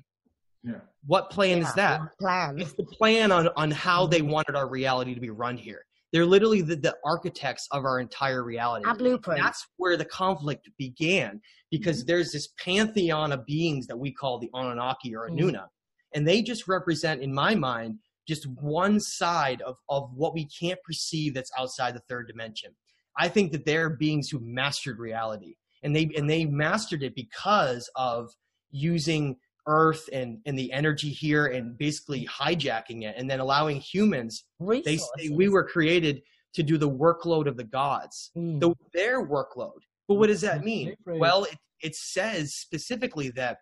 Yeah. What plan yeah, is that? Plan. It's the plan on, on how they wanted our reality to be run here. They're literally the, the architects of our entire reality. A blueprint. That's where the conflict began because mm-hmm. there's this pantheon of beings that we call the Anunnaki or Anuna. Mm-hmm. And they just represent, in my mind, just one side of, of what we can't perceive that's outside the third dimension. I think that they're beings who mastered reality. And they and they mastered it because of using earth and and the energy here and basically hijacking it and then allowing humans Resources. they say we were created to do the workload of the gods mm. the, their workload but what does that mean well it, it says specifically that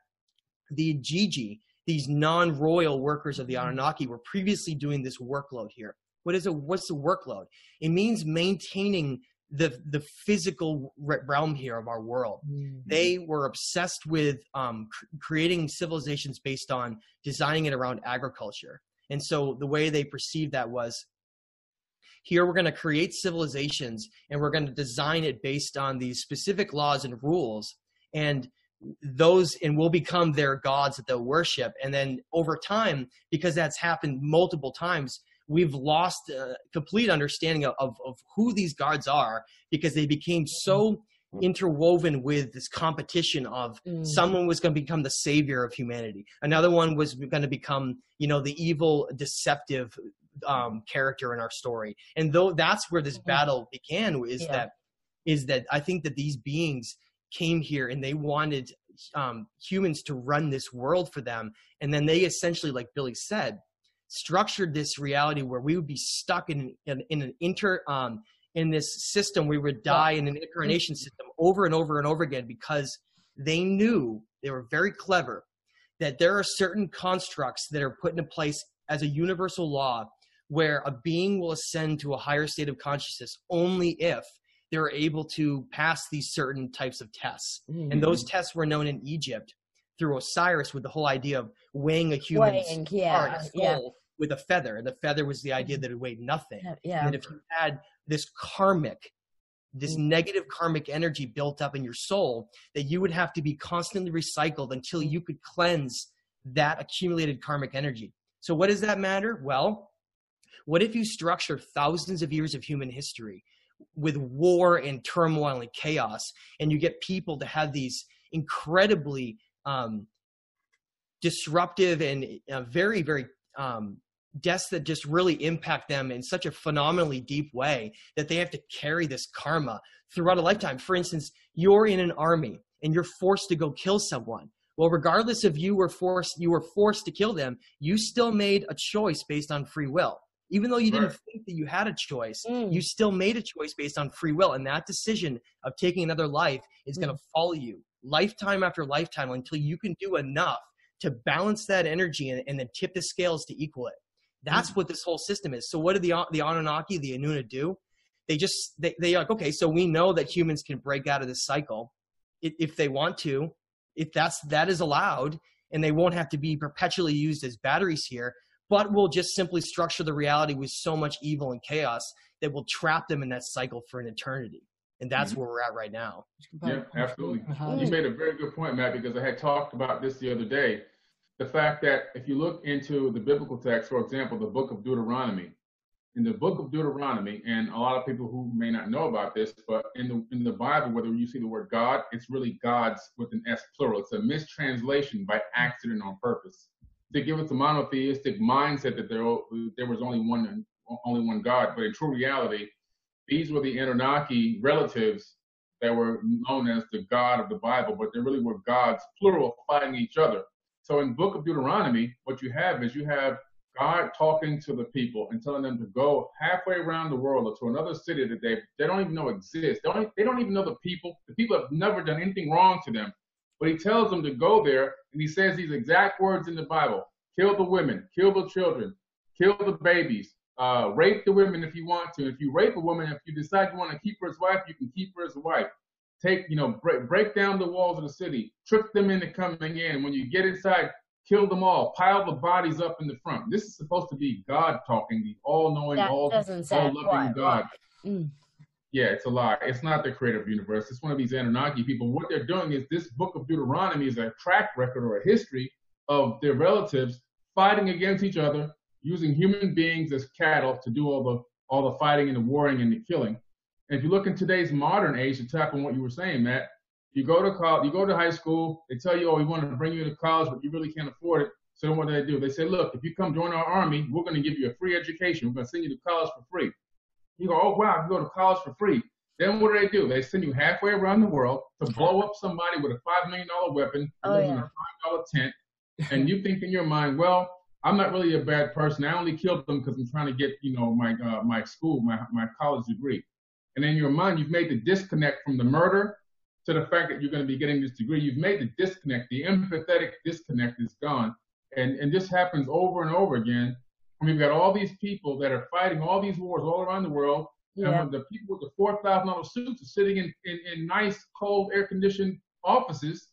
the Igigi these non-royal workers of the Anunnaki were previously doing this workload here. What is a what's the workload? It means maintaining the the physical realm here of our world. Mm-hmm. They were obsessed with um, cr- creating civilizations based on designing it around agriculture. And so the way they perceived that was here we're going to create civilizations and we're going to design it based on these specific laws and rules and those and will become their gods that they'll worship and then over time because that's happened multiple times we've lost a complete understanding of, of, of who these gods are because they became so interwoven with this competition of mm. someone was going to become the savior of humanity another one was going to become you know the evil deceptive um, character in our story and though that's where this mm-hmm. battle began is yeah. that is that i think that these beings came here and they wanted um, humans to run this world for them and then they essentially like billy said structured this reality where we would be stuck in, in, in an inter um, in this system we would die in an incarnation system over and over and over again because they knew they were very clever that there are certain constructs that are put into place as a universal law where a being will ascend to a higher state of consciousness only if they're able to pass these certain types of tests. Mm-hmm. And those tests were known in Egypt through Osiris with the whole idea of weighing a human's weighing, yeah, heart, soul yeah. With a feather. And the feather was the idea that it weighed nothing. Yeah. And if you had this karmic, this mm-hmm. negative karmic energy built up in your soul, that you would have to be constantly recycled until you could cleanse that accumulated karmic energy. So what does that matter? Well, what if you structure thousands of years of human history with war and turmoil and chaos, and you get people to have these incredibly um, disruptive and uh, very, very um, deaths that just really impact them in such a phenomenally deep way that they have to carry this karma throughout a lifetime. For instance, you're in an army and you're forced to go kill someone. Well, regardless of you were forced, you were forced to kill them. You still made a choice based on free will. Even though you didn't think that you had a choice, mm. you still made a choice based on free will. And that decision of taking another life is mm. going to follow you lifetime after lifetime until you can do enough to balance that energy and, and then tip the scales to equal it. That's mm. what this whole system is. So what do the the Anunnaki, the Anuna do? They just they they like okay, so we know that humans can break out of this cycle if, if they want to, if that's that is allowed, and they won't have to be perpetually used as batteries here but we'll just simply structure the reality with so much evil and chaos that will trap them in that cycle for an eternity. And that's mm-hmm. where we're at right now. Yeah, absolutely. You made a very good point, Matt, because I had talked about this the other day. The fact that if you look into the biblical text, for example, the book of Deuteronomy, in the book of Deuteronomy, and a lot of people who may not know about this, but in the in the Bible, whether you see the word God, it's really God's with an S plural. It's a mistranslation by accident on purpose to give us a monotheistic mindset that there there was only one only one God. But in true reality, these were the Anunnaki relatives that were known as the God of the Bible, but they really were gods, plural, fighting each other. So in Book of Deuteronomy, what you have is you have God talking to the people and telling them to go halfway around the world or to another city that they, they don't even know exists. They don't, they don't even know the people. The people have never done anything wrong to them. But he tells them to go there, and he says these exact words in the Bible kill the women, kill the children, kill the babies, uh, rape the women if you want to. If you rape a woman, if you decide you want to keep her as wife, you can keep her as wife. Take, you know, break, break down the walls of the city, trick them into coming in. When you get inside, kill them all, pile the bodies up in the front. This is supposed to be God talking, the all-knowing, all, all-loving God. Mm. Yeah, it's a lie. It's not the creative universe. It's one of these Anunnaki people. What they're doing is this book of Deuteronomy is a track record or a history of their relatives fighting against each other, using human beings as cattle to do all the all the fighting and the warring and the killing. If you look in today's modern age, to tap on what you were saying, Matt, you go to college, you go to high school, they tell you, oh, we want to bring you to college, but you really can't afford it. So then what do they do? They say, look, if you come join our army, we're going to give you a free education. We're going to send you to college for free. You go, oh wow, you go to college for free. Then what do they do? They send you halfway around the world to blow up somebody with a five million dollar weapon, oh, yeah. in a five dollar tent, and you think in your mind, well, I'm not really a bad person. I only killed them because I'm trying to get, you know, my uh, my school, my my college degree. And in your mind, you've made the disconnect from the murder to the fact that you're going to be getting this degree. You've made the disconnect. The empathetic disconnect is gone, And, and this happens over and over again. And we've got all these people that are fighting all these wars all around the world. Yeah. And the people with the four thousand dollar suits are sitting in, in, in nice, cold, air conditioned offices,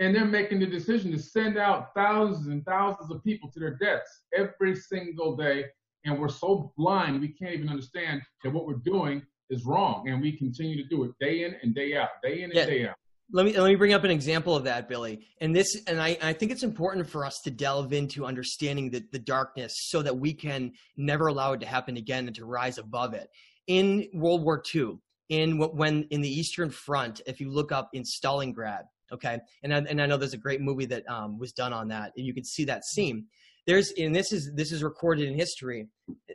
and they're making the decision to send out thousands and thousands of people to their deaths every single day. And we're so blind we can't even understand that what we're doing is wrong, and we continue to do it day in and day out, day in and yeah. day out. Let me let me bring up an example of that billy. And this and i i think it's important for us to delve into understanding the, the darkness so that we can never allow it to happen again and to rise above it. In world war ii in what when in the eastern front if you look up in stalingrad okay and I, and I know there's a great movie that um, was done on that and you can see that scene there's and this is this is recorded in history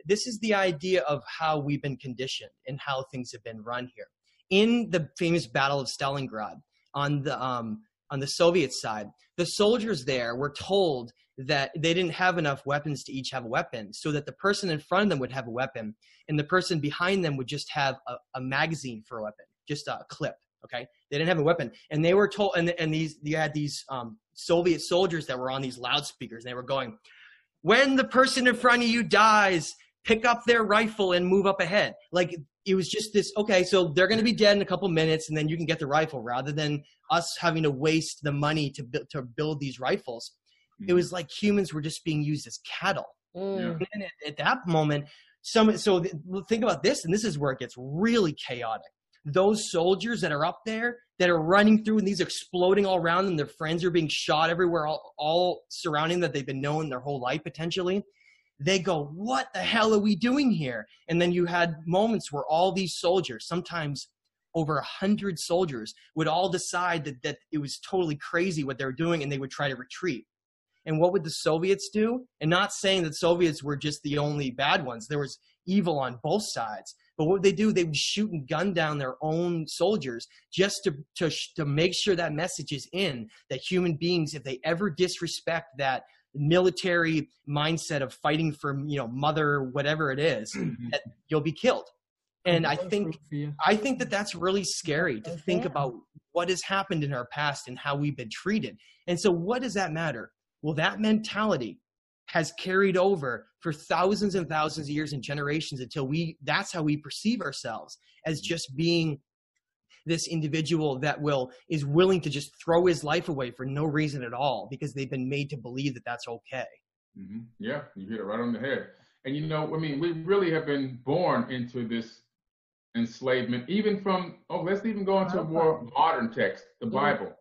this is the idea of how we've been conditioned and how things have been run here in the famous battle of stalingrad on the um, on the Soviet side, the soldiers there were told that they didn't have enough weapons to each have a weapon, so that the person in front of them would have a weapon, and the person behind them would just have a, a magazine for a weapon, just a clip. Okay, they didn't have a weapon, and they were told, and and these you had these um, Soviet soldiers that were on these loudspeakers, and they were going, "When the person in front of you dies, pick up their rifle and move up ahead." Like it was just this okay so they're going to be dead in a couple minutes and then you can get the rifle rather than us having to waste the money to to build these rifles mm-hmm. it was like humans were just being used as cattle mm. and at, at, that moment some so th- think about this and this is where it gets really chaotic those soldiers that are up there that are running through and these exploding all around them their friends are being shot everywhere all, all surrounding that they've been known their whole life potentially they go, What the hell are we doing here? And then you had moments where all these soldiers, sometimes over a hundred soldiers, would all decide that, that it was totally crazy what they were doing and they would try to retreat. And what would the Soviets do? And not saying that Soviets were just the only bad ones. There was evil on both sides. But what would they do? They would shoot and gun down their own soldiers just to, to, to make sure that message is in that human beings, if they ever disrespect that military mindset of fighting for you know mother whatever it is, mm-hmm. that you'll be killed. And i think i think that that's really scary to think about what has happened in our past and how we've been treated. And so what does that matter? Well that mentality has carried over for thousands and thousands of years and generations until we that's how we perceive ourselves as just being this individual that will is willing to just throw his life away for no reason at all because they've been made to believe that that's okay. Mm-hmm. Yeah, you hit it right on the head. And you know, I mean, we really have been born into this enslavement, even from oh, let's even go into a more modern text, the mm-hmm. Bible.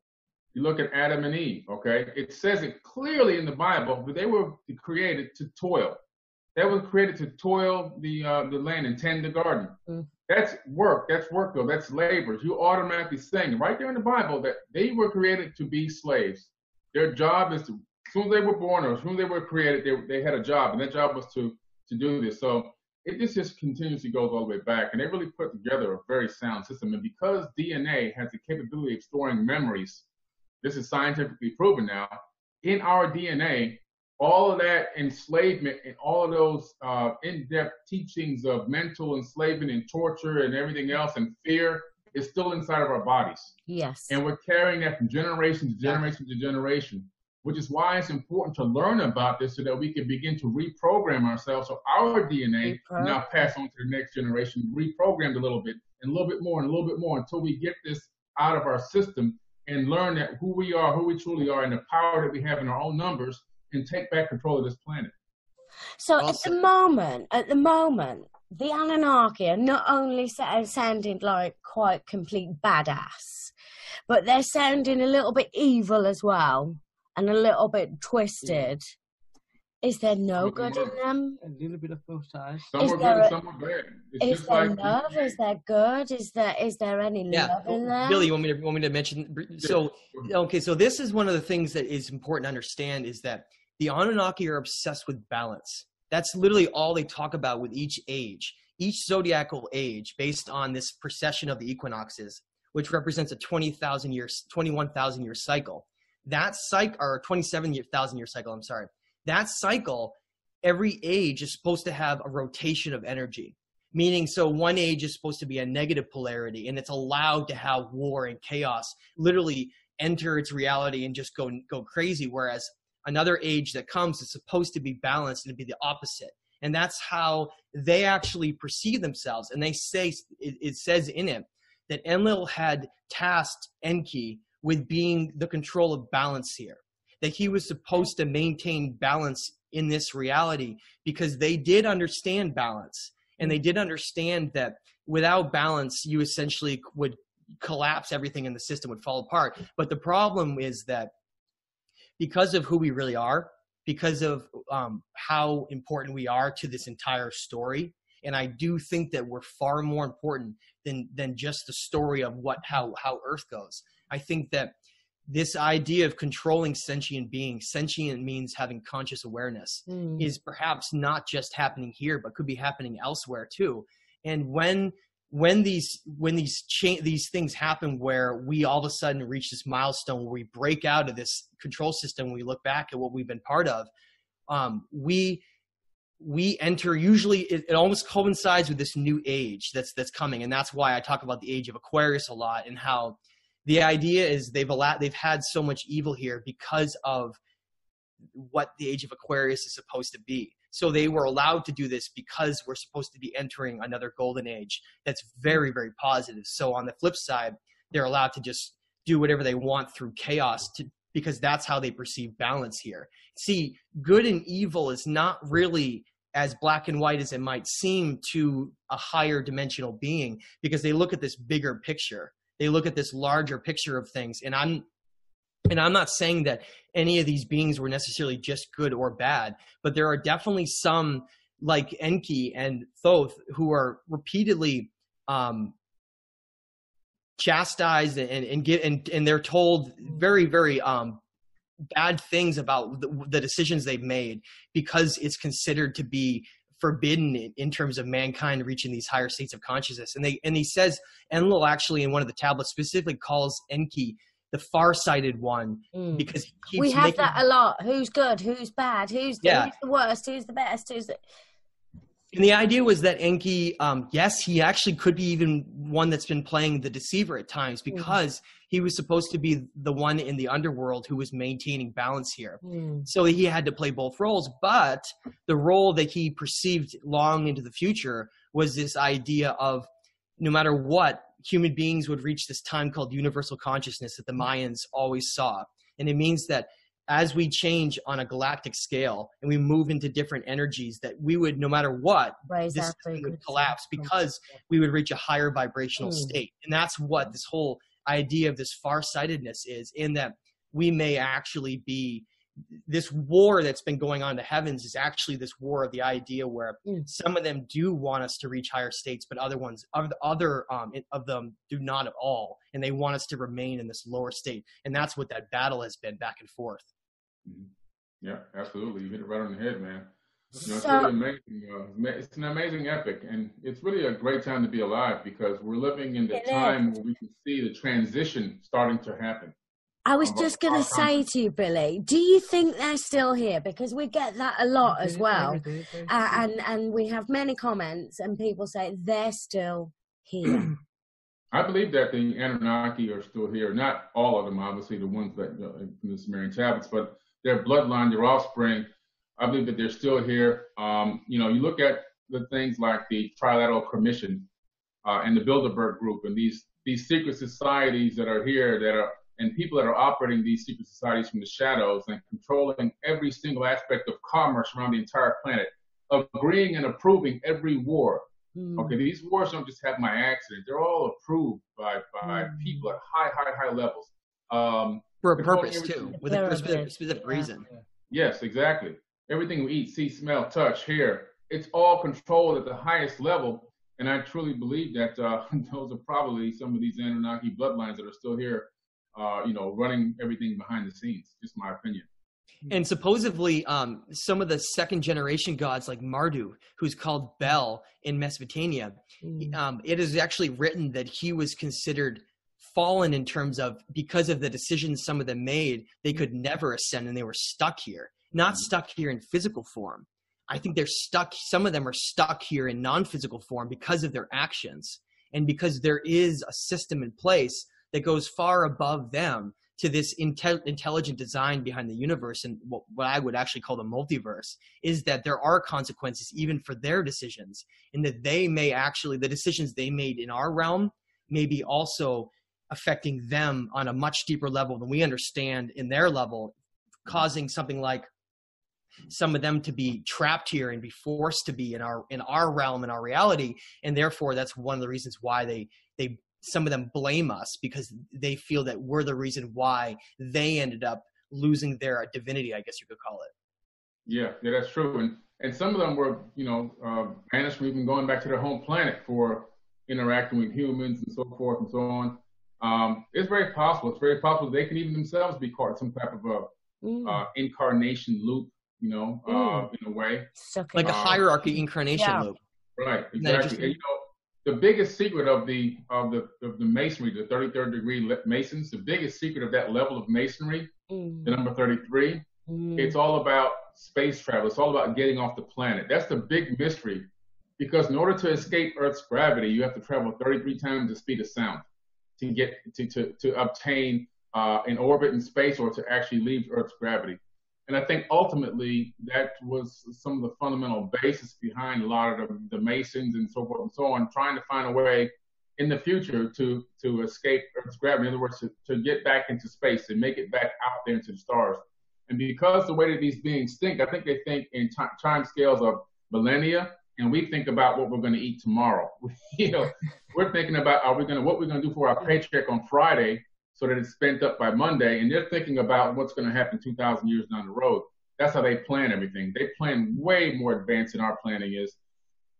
You look at Adam and Eve, okay? It says it clearly in the Bible that they were created to toil. They were created to toil the uh, the land and tend the garden. Mm. That's work. That's work, though. That's labor. You automatically saying right there in the Bible that they were created to be slaves. Their job is to, as soon as they were born or as soon as they were created, they, they had a job, and that job was to to do this. So it just, just continuously goes all the way back, and they really put together a very sound system. And because DNA has the capability of storing memories, this is scientifically proven now. In our DNA, all of that enslavement and all of those uh, in-depth teachings of mental enslavement and torture and everything else and fear is still inside of our bodies. Yes. And we're carrying that from generation to generation to generation, which is why it's important to learn about this so that we can begin to reprogram ourselves so our DNA can now pass on to the next generation, reprogrammed a little bit and a little bit more and a little bit more until we get this out of our system and learn that who we are, who we truly are, and the power that we have in our own numbers and take back control of this planet. So awesome. at the moment, at the moment, the Anunnaki are not only sounding like quite complete badass, but they're sounding a little bit evil as well and a little bit twisted. Yeah. Is there no good in them? A little bit of both sides. Some is are good, a, some are bad. It's is there like love? Is there good? Is there is there any yeah. love in there? Billy, you want me to want me to mention? So okay, so this is one of the things that is important to understand is that the Anunnaki are obsessed with balance. That's literally all they talk about with each age, each zodiacal age, based on this precession of the equinoxes, which represents a 20,000 years, 21,000 year cycle. That cycle, or 27,000 year cycle, I'm sorry. That cycle, every age is supposed to have a rotation of energy. Meaning, so one age is supposed to be a negative polarity, and it's allowed to have war and chaos literally enter its reality and just go go crazy. Whereas another age that comes is supposed to be balanced and be the opposite and that's how they actually perceive themselves and they say it, it says in it that enlil had tasked enki with being the control of balance here that he was supposed to maintain balance in this reality because they did understand balance. And they did understand that without balance you essentially would collapse everything in the system would fall apart. But the problem is that because of who we really are because of um, how important we are to this entire story and i do think that we're far more important than than just the story of what how how earth goes. I think that this idea of controlling sentient beings sentient means having conscious awareness mm. is perhaps not just happening here but could be happening elsewhere too and when when these when these cha- these things happen where we all of a sudden reach this milestone where we break out of this control system we look back at what we've been part of um, we we enter usually it, it, almost coincides with this new age that's that's coming and that's why i talk about the age of aquarius a lot and how the idea is they've allowed they've had so much evil here because of what the age of aquarius is supposed to be. So they were allowed to do this because we're supposed to be entering another golden age that's very very positive. So on the flip side they're allowed to just do whatever they want through chaos to because that's how they perceive balance here. See good and evil is not really as black and white as it might seem to a higher dimensional being because they look at this bigger picture they look at this larger picture of things. And i'm and i'm not saying that any of these beings were necessarily just good or bad but there are definitely some like enki and thoth who are repeatedly um chastised and and get and, and they're told very very um bad things about the, the decisions they've made because it's considered to be forbidden in, in, terms of mankind reaching these higher states of consciousness. And they and he says Enlil actually in one of the tablets specifically calls Enki the far-sighted one mm. because we have making, that a lot. Who's good? Who's bad? Who's the, yeah. who's the worst? Who's the best? Who's the and the idea was that Enki, um, yes, he actually could be even one that's been playing the deceiver at times mm. because mm. he was supposed to be the one in the underworld who was maintaining balance here. Mm. So he had to play both roles. But the role that he perceived long into the future was this idea of no matter what, human beings would reach this time called universal consciousness that the Mayans always saw. And it means that as we change on a galactic scale and we move into different energies that we would no matter what right, this would collapse because we would reach a higher vibrational mm. state. And that's what this whole idea of this far-sightedness is in that we may actually be this war that's been going on in the heavens is actually this war of the idea where mm. some of them do want us to reach higher states but other ones other um, of them do not at all and they want us to remain in this lower state and that's what that battle has been back and forth mm-hmm. yeah absolutely you hit it right on the head man you know, it's really amazing. Uh, it's an amazing epic, and it's really a great time to be alive because we're living in the time where we can see the transition starting to happen. I was just going to say to you, Billy, do you think they're still here? Because we get that a lot as well. Uh, and, and we have many comments, and people say they're still here. I believe that the Anunnaki are still here. Not all of them, obviously, the ones that uh, in the Sumerian tablets, but their bloodline, their offspring, I believe that they're still here. Um, you know, you look at the things like the Trilateral Commission uh, and the Bilderberg Group and these these secret societies that are here that are and people that are operating these secret societies from the shadows and controlling every single aspect of commerce around the entire planet, agreeing and approving every war. Mm. Okay, these wars don't just happen by accident; they're all approved by by mm. people at high, high, high levels. Um, For a purpose too, with a specific, specific reason. Yes, exactly. Everything we eat, see, smell, touch, hear, it's all controlled at the highest level. And I truly believe that uh, those are probably some of these Anunnaki bloodlines that are still here uh, you know, running everything behind the scenes. Just my opinion. And supposedly, um, some of the second generation gods, like Marduk, who's called Bel in Mesopotamia, mm. um, it is actually written that he was considered fallen in terms of because of the decisions some of them made, they could never ascend and they were stuck here. Not mm. stuck here in physical form. I think they're stuck, some of them are stuck here in non physical form because of their actions and because there is a system in place that goes far above them to this intel- intelligent design behind the universe and what, what I would actually call the multiverse is that there are consequences even for their decisions, and that they may actually, the decisions they made in our realm may be also affecting them on a much deeper level than we understand in their level, causing something like some of them to be trapped here and be forced to be in our in our realm in our reality and therefore that's one of the reasons why they they some of them blame us because they feel that we're the reason why they ended up losing their divinity, I guess you could call it. Yeah, yeah, that's true. And and some of them were, you know, uh, banished from even going back to their home planet for interacting with humans and so forth and so on. Um, it's very possible. It's very possible they can even themselves be caught in some type of a mm. uh, incarnation loop, you know, uh, mm. in a way. Like a hierarchy incarnation yeah. loop. Right, exactly. And, you know, the biggest secret of the of the of the masonry, the 33rd degree masons, the biggest secret of that level of masonry, mm. the number 33, mm. it's all about space travel. It's all about getting off the planet. That's the big mystery, because in order to escape Earth's gravity, you have to travel 33 times the speed of sound to get to to to obtain uh, an orbit in space or to actually leave Earth's gravity. And I think ultimately that was some of the fundamental basis behind a lot of the, the Masons and so forth and so on, trying to find a way in the future to to escape Earth's gravity. In other words, to, to get back into space and make it back out there into the stars. And because the way that these beings think, I think they think in t- time scales of millennia, and we think about what we're going to eat tomorrow. you know, we're thinking about are we going to what we're going to do for our paycheck on Friday so that it's spent up by Monday. And they're thinking about what's going to happen 2,000 years down the road. That's how they plan everything. They plan way more advanced than our planning is.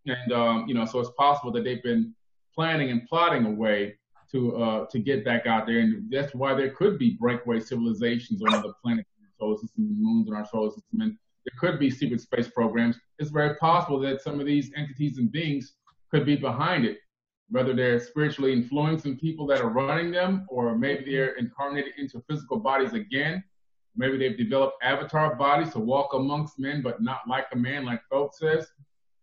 And, um, you know, so it's possible that they've been planning and plotting a way to uh, to get back out there. And that's why there could be breakaway civilizations on other planets in our solar system, moons in our solar system. And there could be secret space programs. It's very possible that some of these entities and beings could be behind it whether they're spiritually influencing people that are running them, or maybe they're incarnated into physical bodies again. Maybe they've developed avatar bodies to walk amongst men, but not like a man, like Thoth says.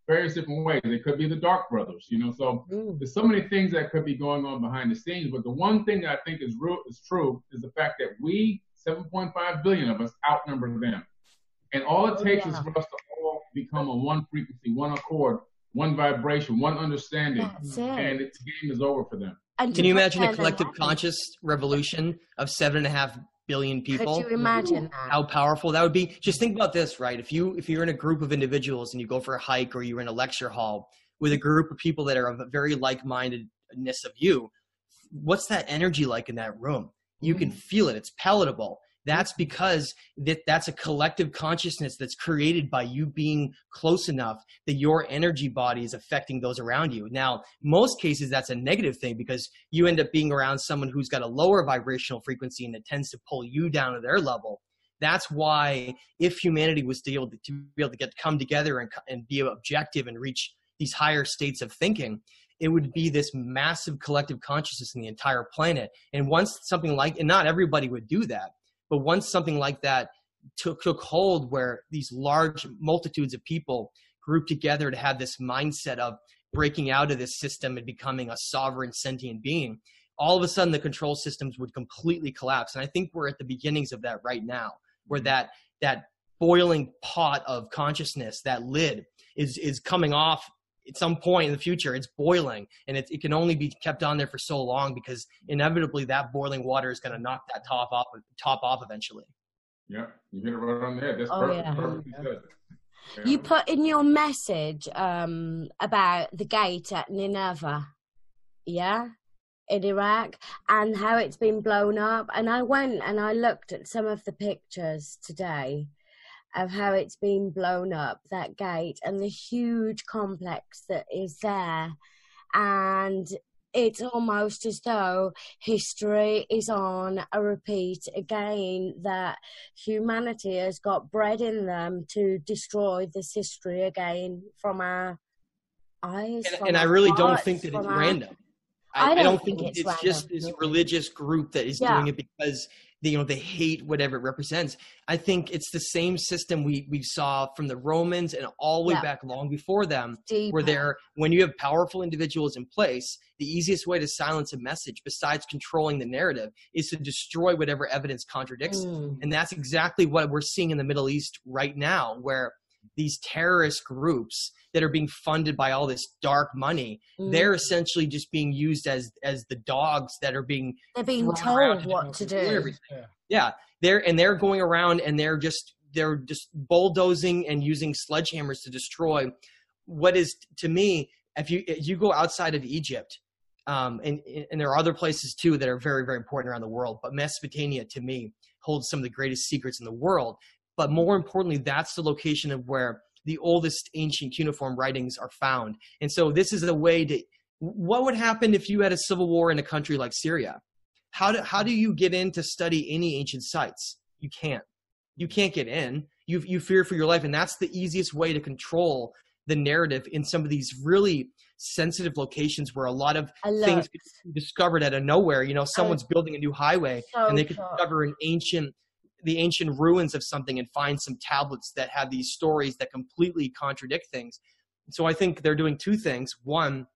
Various different ways. They could be the Dark Brothers, you know. So mm. there's so many things that could be going on behind the scenes. But the one thing that I think is real is true is the fact that we, 7.5 billion of us, outnumber them. And all it oh, takes yeah. is for us to all become a one frequency, one accord, one vibration, one understanding, and the game is over for them. And Can you imagine a collective conscious revolution of seven and a half billion people? Could you imagine that? How powerful that would be? Just think about this, right? If you if you're in a group of individuals and you go for a hike or you're in a lecture hall with a group of people that are of a very like-mindedness of you, what's that energy like in that room? You mm. can feel it. It's palatable that's because that that's a collective consciousness that's created by you being close enough that your energy body is affecting those around you. Now most cases that's a negative thing because you end up being around someone who's got a lower vibrational frequency and it tends to pull you down to their level. That's why if humanity was to be able to, to be able to get come together and, and be objective and reach these higher states of thinking it would be this massive collective consciousness in the entire planet. And once something like and not everybody would do that but once something like that took, took hold, where these large multitudes of people grouped together to have this mindset of breaking out of this system and becoming a sovereign sentient being, all of a sudden the control systems would completely collapse. And I think we're at the beginnings of that right now, where mm-hmm. that that boiling pot of consciousness, that lid, is is coming off at some point in the future it's boiling and it, it can only be kept on there for so long because inevitably that boiling water is going to knock that top off top off eventually yeah you hit it right on the head that's oh, perfect, yeah. perfectly said yeah. you put in your message um, about the gate at Nineveh yeah in Iraq and how it's been blown up and I went and I looked at some of the pictures today of how it's been blown up, that gate, and the huge complex that is there. And it's almost as though history is on a repeat again, that humanity has got bred in them to destroy this history again from our eyes. And, and I really hearts, don't think that it's our, random. I, I, don't, I don't think, think, it's, it's just this religious group that is yeah. doing it because they, you know, they hate whatever it represents. I think it's the same system we we saw from the Romans and all the way yeah. back long before them, Deeper. where there, when you have powerful individuals in place, the easiest way to silence a message, besides controlling the narrative, is to destroy whatever evidence contradicts. Mm. And that's exactly what we're seeing in the Middle East right now, where these terrorist groups that are being funded by all this dark money mm. they're essentially just being used as as the dogs that are being they're being told what to do yeah. yeah they're and they're going around and they're just they're just bulldozing and using sledgehammers to destroy what is to me if you if you go outside of egypt um, and and there are other places too that are very very important around the world but mesopotamia to me holds some of the greatest secrets in the world but more importantly, that's the location of where the oldest ancient cuneiform writings are found. And so this is a way to what would happen if you had a civil war in a country like Syria? How do, how do you get in to study any ancient sites? You can't. You can't get in. You, you fear for your life. And that's the easiest way to control the narrative in some of these really sensitive locations where a lot of things get discovered out of nowhere. You know, someone's building a new highway so and they could discover an ancient the ancient ruins of something and find some tablets that have these stories that completely contradict things. So I think they're doing two things. One,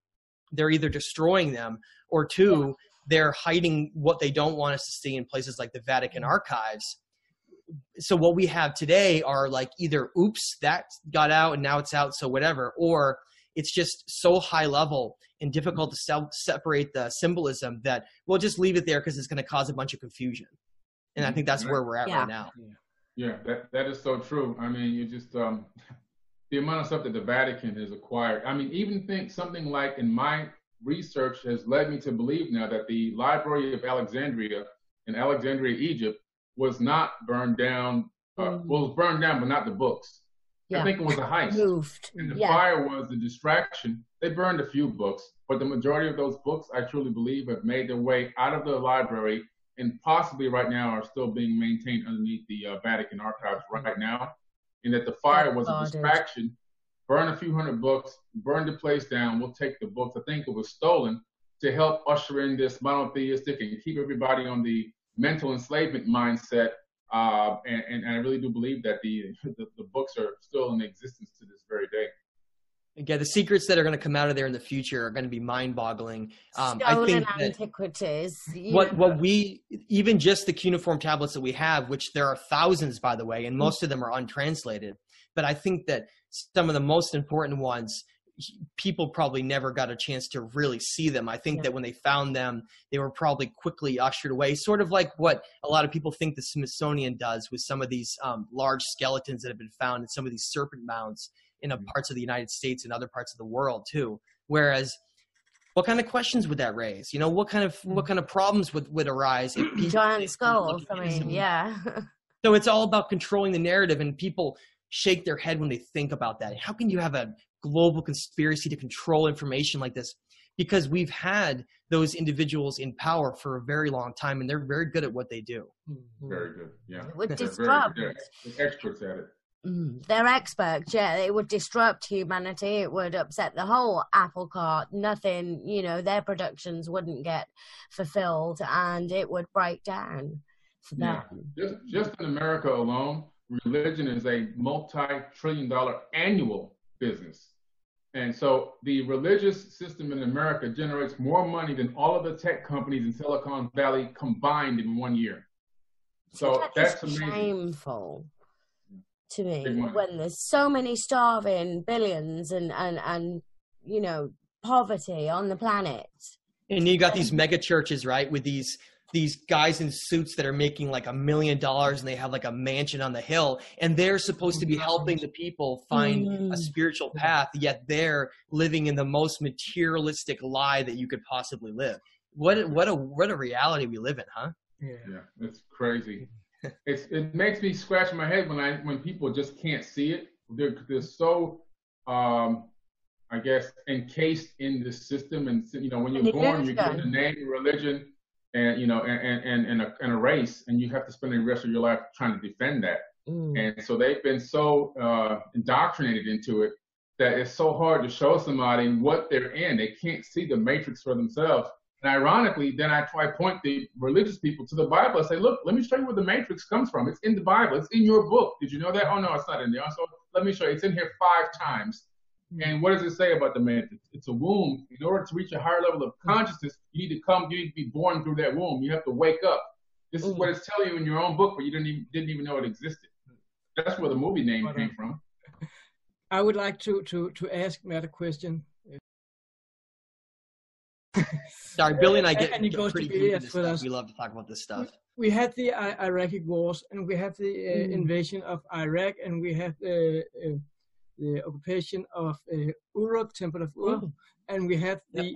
they're either destroying them, or two, they're hiding what they don't want us to see in places like the Vatican mm-hmm. archives. So what we have today are like either oops, that got out and now it's out, so whatever, or it's just so high level and difficult to se- separate the symbolism that we'll just leave it there because it's going to cause a bunch of confusion and I think that's where we're at yeah. right now. Yeah, that that is so true. I mean, you just um, the amount of stuff that the Vatican has acquired. I mean, even think something like in my research has led me to believe now that the Library of Alexandria in Alexandria, Egypt, was not burned down. Uh, mm. Well, it was burned down, but not the books. Yeah. I think it was a heist. Moved. And the yeah. fire was the distraction. They burned a few books, but the majority of those books, I truly believe, have made their way out of the library and possibly right now are still being maintained underneath the uh, Vatican archives right now, and that the fire was a distraction. Burn a few hundred books, burn the place down. We'll take the books. I think it was stolen to help usher in this monotheistic and keep everybody on the mental enslavement mindset. Uh, and, and, I really do believe that the, the, the books are still in existence to this very day. Again, the secrets that are going to come out of there in the future are going to be mind-boggling. Um, I think antiquities. What what we even just the cuneiform tablets that we have, which there are thousands, by the way, and most of them are untranslated. But I think that some of the most important ones, people probably never got a chance to really see them. I think yeah. that when they found them, they were probably quickly ushered away, sort of like what a lot of people think the Smithsonian does with some of these um, large skeletons that have been found in some of these serpent mounds in mm-hmm. parts of the United States and other parts of the world too. Whereas, what kind of questions would that raise? You know, what kind of what mm. kind of problems would would arise? If Giant skulls. I mean, yeah. so it's all about controlling the narrative, and people shake their head when they think about that. How can you have a global conspiracy to control information like this? Because we've had those individuals in power for a very long time, and they're very good at what they do. Mm-hmm. Very good, yeah. It would disrupt. experts at it. Mm, they're experts, yeah. It would disrupt humanity. It would upset the whole apple cart. Nothing, you know, their productions wouldn't get fulfilled and it would break down for yeah. Just, just in America alone, religion is a multi trillion dollar annual business. And so the religious system in America generates more money than all of the tech companies in Silicon Valley combined in one year. So that that's amazing. Shameful to me when there's so many starving billions and and and you know poverty on the planet. And you got these mega churches right with these these guys in suits that are making like a million dollars and they have like a mansion on the hill. And they're supposed to be helping the people find mm. a spiritual path yet they're living in the most materialistic lie that you could possibly live. What what a what a reality we live in huh? Yeah, yeah it's crazy it's, it makes me scratch my head when I when people just can't see it. They're they're so um, I guess encased in this system, and you know when you're born, you're given a name, religion, and you know and and and a, and a race, and you have to spend the rest of your life trying to defend that. Mm. And so they've been so uh, indoctrinated into it that it's so hard to show somebody what they're in. They can't see the matrix for themselves. And ironically, then I try point the religious people to the Bible and say, look, let me show you where the matrix comes from. It's in the Bible. It's in your book. Did you know that? Oh no, it's not in there. So let me show you. It's in here five times. Hmm. And what does it say about the matrix? It's a womb. In order to reach a higher level of hmm. consciousness, you need to come, you need to be born through that womb. You have to wake up. This is hmm. what it's telling you in your own book, but you didn't even didn't even know it existed. That's where the movie name came from. I would like to to to ask Matt a question. Sorry, Billy and I get, And pretty deep into stuff. as- We love to talk about this stuff. We had the I- Iraqi wars, and we have the uh, Mm. invasion of Iraq, and we have the uh, the occupation of uh, Uruk, Temple of Uruk, Mm. and we have the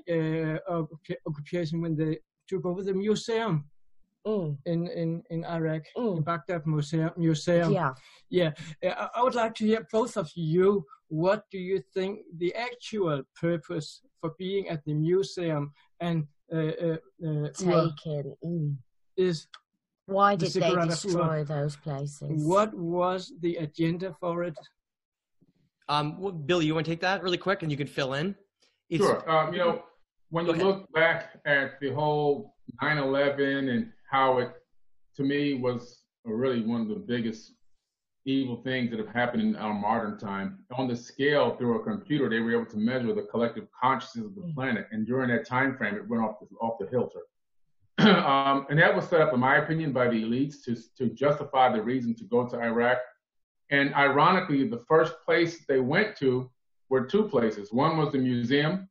uh, occupation when they took over the museum Mm, in in in Iraq, the mm. Baghdad Museum. Museum. Yeah. Yeah, uh, I- I would like to hear both of you. What do you think the actual purpose for being at the museum and uh, uh, uh, Taken. Mm. is? Why The did they Ziggurat of destroy those places? What was the agenda for it? Um, well, Billy, you want to take that really quick, and you can fill in. It's, Sure. Um, you know, when Go you ahead. look back at the whole 9/11 and how it, to me, was really one of the biggest evil things that have happened in our modern time. On the scale, through a computer, they were able to measure the collective consciousness of the Mm. planet, and during that time frame, it went off the, off the hilter. um, and that was set up, in my opinion, by the elites to to justify the reason to go to Iraq. And ironically, the first place they went to were two places. One was the museum.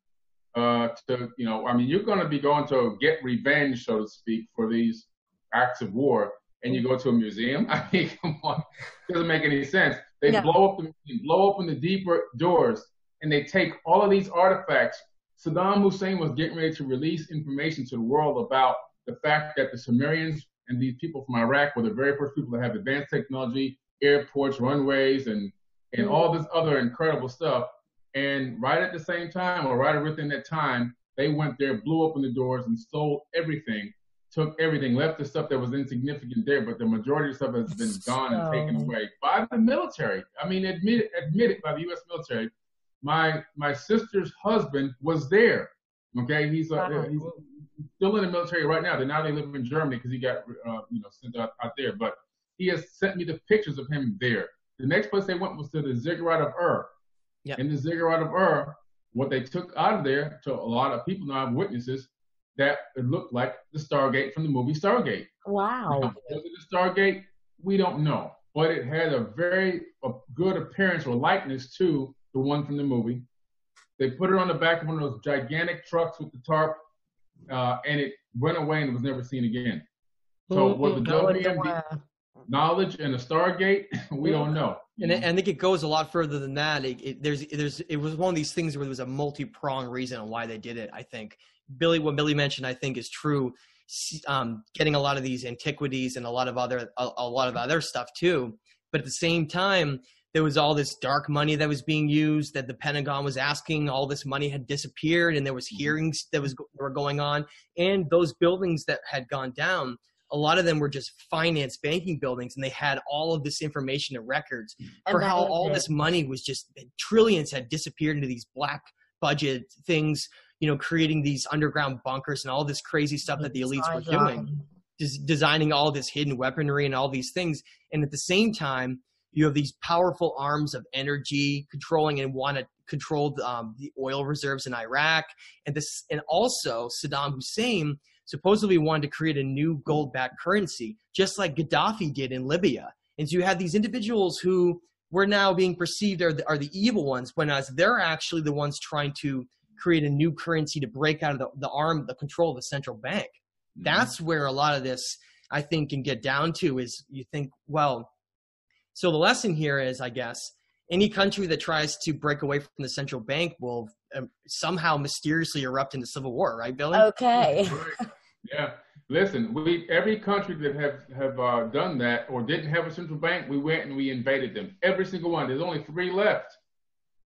Uh, to you know, I mean, you're going to be going to get revenge, so to speak, for these acts of war, and you go to a museum. I mean, come on, doesn't make any sense. They No. blow up the blow open the deeper doors, and they take all of these artifacts. Saddam Hussein was getting ready to release information to the world about the fact that the Sumerians and these people from Iraq were the very first people to have advanced technology, airports, runways, and and all this other incredible stuff. And right at the same time, or right within that time, they went there, blew open the doors, and stole everything, took everything, left the stuff that was insignificant there, but the majority of stuff has been gone and taken away by the military. I mean, admitted admitted by the U.S. military. My my sister's husband was there. Okay, he's uh, Wow. he's still in the military right now. Then now they live in Germany because he got uh, you know sent out, out there. But he has sent me the pictures of him there. The next place they went was to the Ziggurat of Ur. Yeah. In the Ziggurat of Ur, what they took out of there to a lot of people now have witnesses that it looked like the Stargate from the movie Stargate. Wow. Now, was it a Stargate? We don't know, but it had a very a good appearance or likeness to the one from the movie. They put it on the back of one of those gigantic trucks with the tarp, uh, and it went away and was never seen again. So was the I wonder WMD knowledge and a Stargate? we don't know. and I, I think it goes a lot further than that. It, it, there's, there's, it was one of these things where there was a multi-pronged reason on why they did it. I think Billy, what Billy mentioned, I think is true. Um, getting a lot of these antiquities and a lot of other, a, a lot of other stuff too. But at the same time, there was all this dark money that was being used that the Pentagon was asking. All this money had disappeared, and there was hearings that was that were going on, and those buildings that had gone down. A lot of them were just finance banking buildings, and they had all of this information and records for how all Amazing. this money was just trillions had disappeared into these black budget things, you know, creating these underground bunkers and all this crazy stuff that the elites were doing, designing all this hidden weaponry and all these things. And at the same time, you have these powerful arms of energy controlling and want to control um, the oil reserves in Iraq, and this, and also Saddam Hussein supposedly wanted to create a new gold-backed currency, just like Gaddafi did in Libya. And so you have these individuals who were now being perceived are the, are the evil ones, when as they're actually the ones trying to create a new currency to break out of the, the arm, the control of the central bank. That's where a lot of this, I think, can get down to is you think, well, so the lesson here is, I guess, any country that tries to break away from the central bank will um, somehow mysteriously erupt into civil war, right, Billy? Okay. Right. Yeah. Listen, we every country that have have uh, done that or didn't have a central bank, we went and we invaded them. Every single one. There's only three left.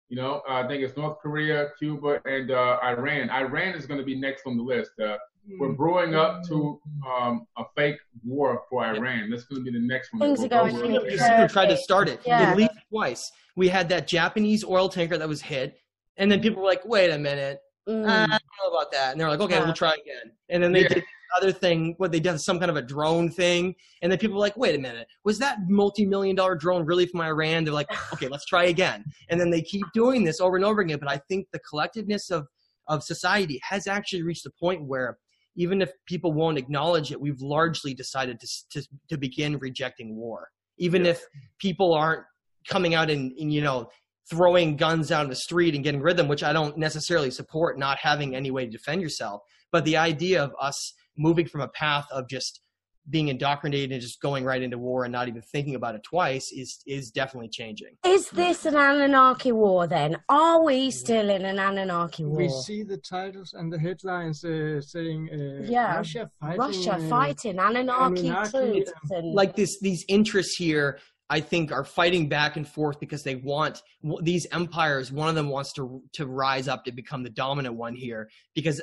You know, I think it's North Korea, Cuba, and uh, Iran. Iran is going to be next on the list. Uh, we're brewing up to um, a fake war for Iran. That's going to be the next one. Things we'll are going over. really tried to start it Yeah. at least twice. We had that Japanese oil tanker that was hit, and then people were like, "Wait a minute, mm. I don't know about that. And they're like, okay, we'll try again. And then they yeah. did other thing, what they did some kind of a drone thing, and then people were like, wait a minute, was that multi-million dollar drone really from Iran? They're like, okay, let's try again. And then they keep doing this over and over again. But I think the collectiveness of of society has actually reached a point where even if people won't acknowledge it, we've largely decided to to, to begin rejecting war. Even yeah. if people aren't coming out and, and you know throwing guns down the street and getting rid of them, which I don't necessarily support not having any way to defend yourself. But the idea of us moving from a path of just being indoctrinated and just going right into war and not even thinking about it twice is is definitely changing. Is this an anarchy war then? Are we still in an anarchy war? We see the titles and the headlines uh, saying uh, yeah, Russia fighting, Russia uh, fighting Anunnaki, Anunnaki and... like this these interests here I think are fighting back and forth because they want these empires. One of them wants to to rise up to become the dominant one here because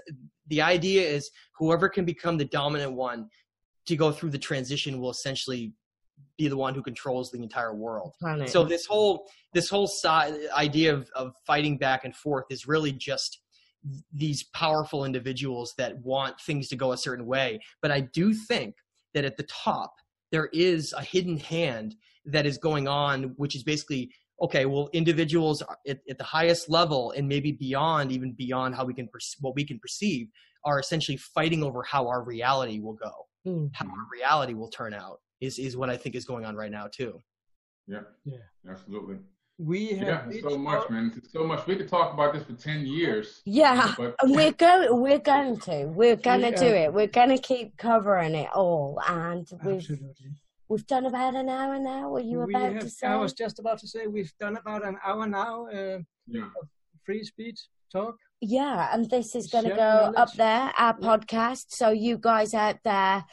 the idea is whoever can become the dominant one to go through the transition will essentially be the one who controls the entire world. Planet. So this whole this whole side idea of, of fighting back and forth is really just these powerful individuals that want things to go a certain way. But I do think that at the top there is a hidden hand that is going on, which is basically okay. Well, individuals at, at the highest level and maybe beyond, even beyond how we can what we can perceive, are essentially fighting over how our reality will go, mm-hmm. how our reality will turn out. Is is what I think is going on right now too. Yeah, yeah, absolutely. We have yeah, so much, man. So much. We could talk about this for ten years. Yeah, but- we're going. We're going to. We're going to do it. We're going to keep covering it all, and we've Absolutely. We've done about an hour now. Were you we about have, to say? I was just about to say we've done about an hour now. Uh, yeah. Free speech talk. Yeah, and this is going to go knowledge. up there, our yeah. podcast. So you guys out there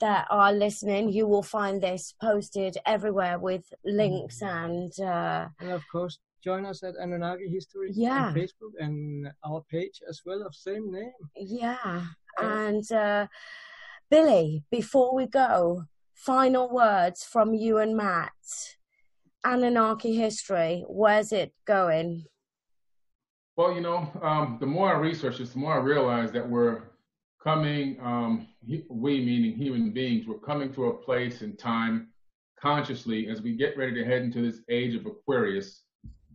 that are listening, you will find this posted everywhere with links mm. and. Uh, and of course, join us at Anunnaki History yeah. on Facebook and our page as well of same name. Yeah, and uh, Billy, before we go, final words from you and Matt. Anunnaki history, where's it going? Well, you know, um, the more I research this, the more I realize that we're coming, um, we meaning human beings, we're coming to a place in time consciously as we get ready to head into this age of Aquarius.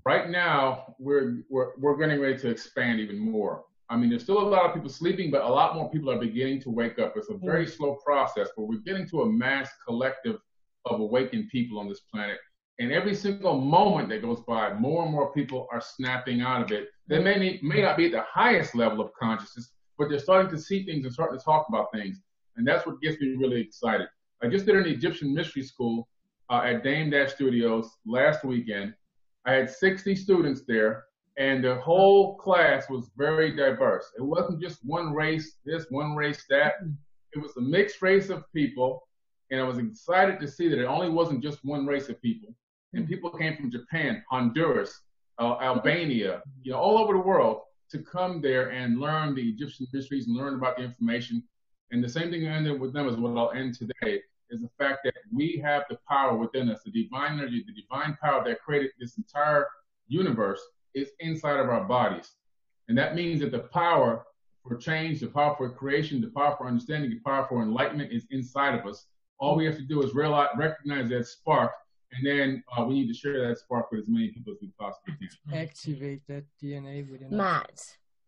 Right now, we're, we're, we're getting ready to expand even more. I mean, there's still a lot of people sleeping, but a lot more people are beginning to wake up. It's a very mm. slow process, but we're getting to a mass collective of awakened people on this planet. And every single moment that goes by, more and more people are snapping out of it. They may, may not be at the highest level of consciousness, but they're starting to see things and starting to talk about things. And that's what gets me really excited. I just did an Egyptian mystery school uh, at Dame Dash Studios last weekend. I had 60 students there and the whole class was very diverse. It wasn't just one race, this, one race, that. It was a mixed race of people, and I was excited to see that it only wasn't just one race of people. And people came from Japan, Honduras, uh, Albania, you know, all over the world to come there and learn the Egyptian mysteries and learn about the information. And the same thing I ended with them is what I'll end today is the fact that we have the power within us, the divine energy, the divine power that created this entire universe is inside of our bodies. And that means that the power for change, the power for creation, the power for understanding, the power for enlightenment is inside of us. All we have to do is realize, recognize that spark, and then uh, we need to share that spark with as many people as we possibly can. Activate that DNA within Matt.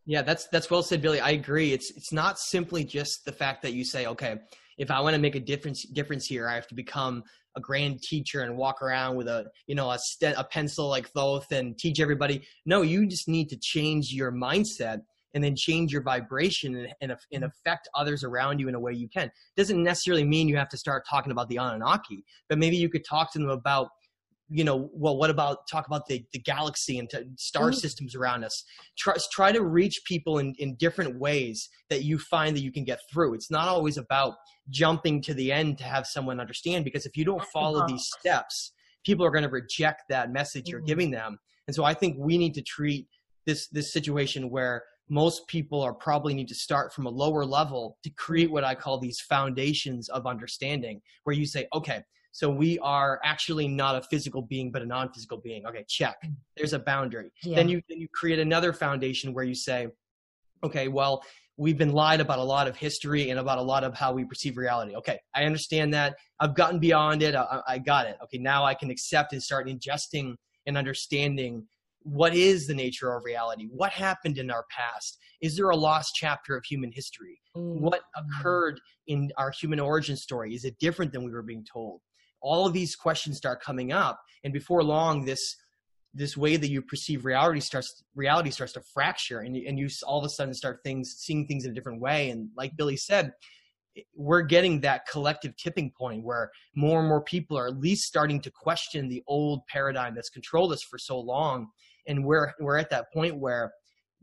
Yeah, that's that's well said, Billy. I agree. It's it's not simply just the fact that you say, okay, if I want to make a difference difference here, I have to become a grand teacher and walk around with a you know a, st- a pencil like Thoth and teach everybody. No, you just need to change your mindset and then change your vibration and, and, and, affect others around you in a way you can. Doesn't necessarily mean you have to start talking about the Anunnaki, but maybe you could talk to them about you know, well, what about talk about the, the galaxy and star mm-hmm. systems around us? Try, try to reach people in, in different ways that you find that you can get through. It's not always about jumping to the end to have someone understand, because if you don't follow these steps, people are going to reject that message you're mm-hmm. giving them. And so I think we need to treat this this situation where most people are probably need to start from a lower level to create what I call these foundations of understanding, where you say, okay, so we are actually not a physical being, but a non-physical being. Okay, check. Mm. There's a boundary. Yeah. Then you then you create another foundation where you say, Okay, well, we've been lied about a lot of history and about a lot of how we perceive reality. Okay, I understand that. I've gotten beyond it. I, I got it. Okay, now I can accept and start ingesting and understanding what is the nature of reality what happened in our past is there a lost chapter of human history mm. what occurred in our human origin story is it different than we were being told all of these questions start coming up and before long this this way that you perceive reality starts reality starts to fracture and you, and you all of a sudden start things seeing things in a different way. And like billy said we're getting that collective tipping point where more and more people are at least starting to question the old paradigm that's controlled us for so long. And we're we're at that point where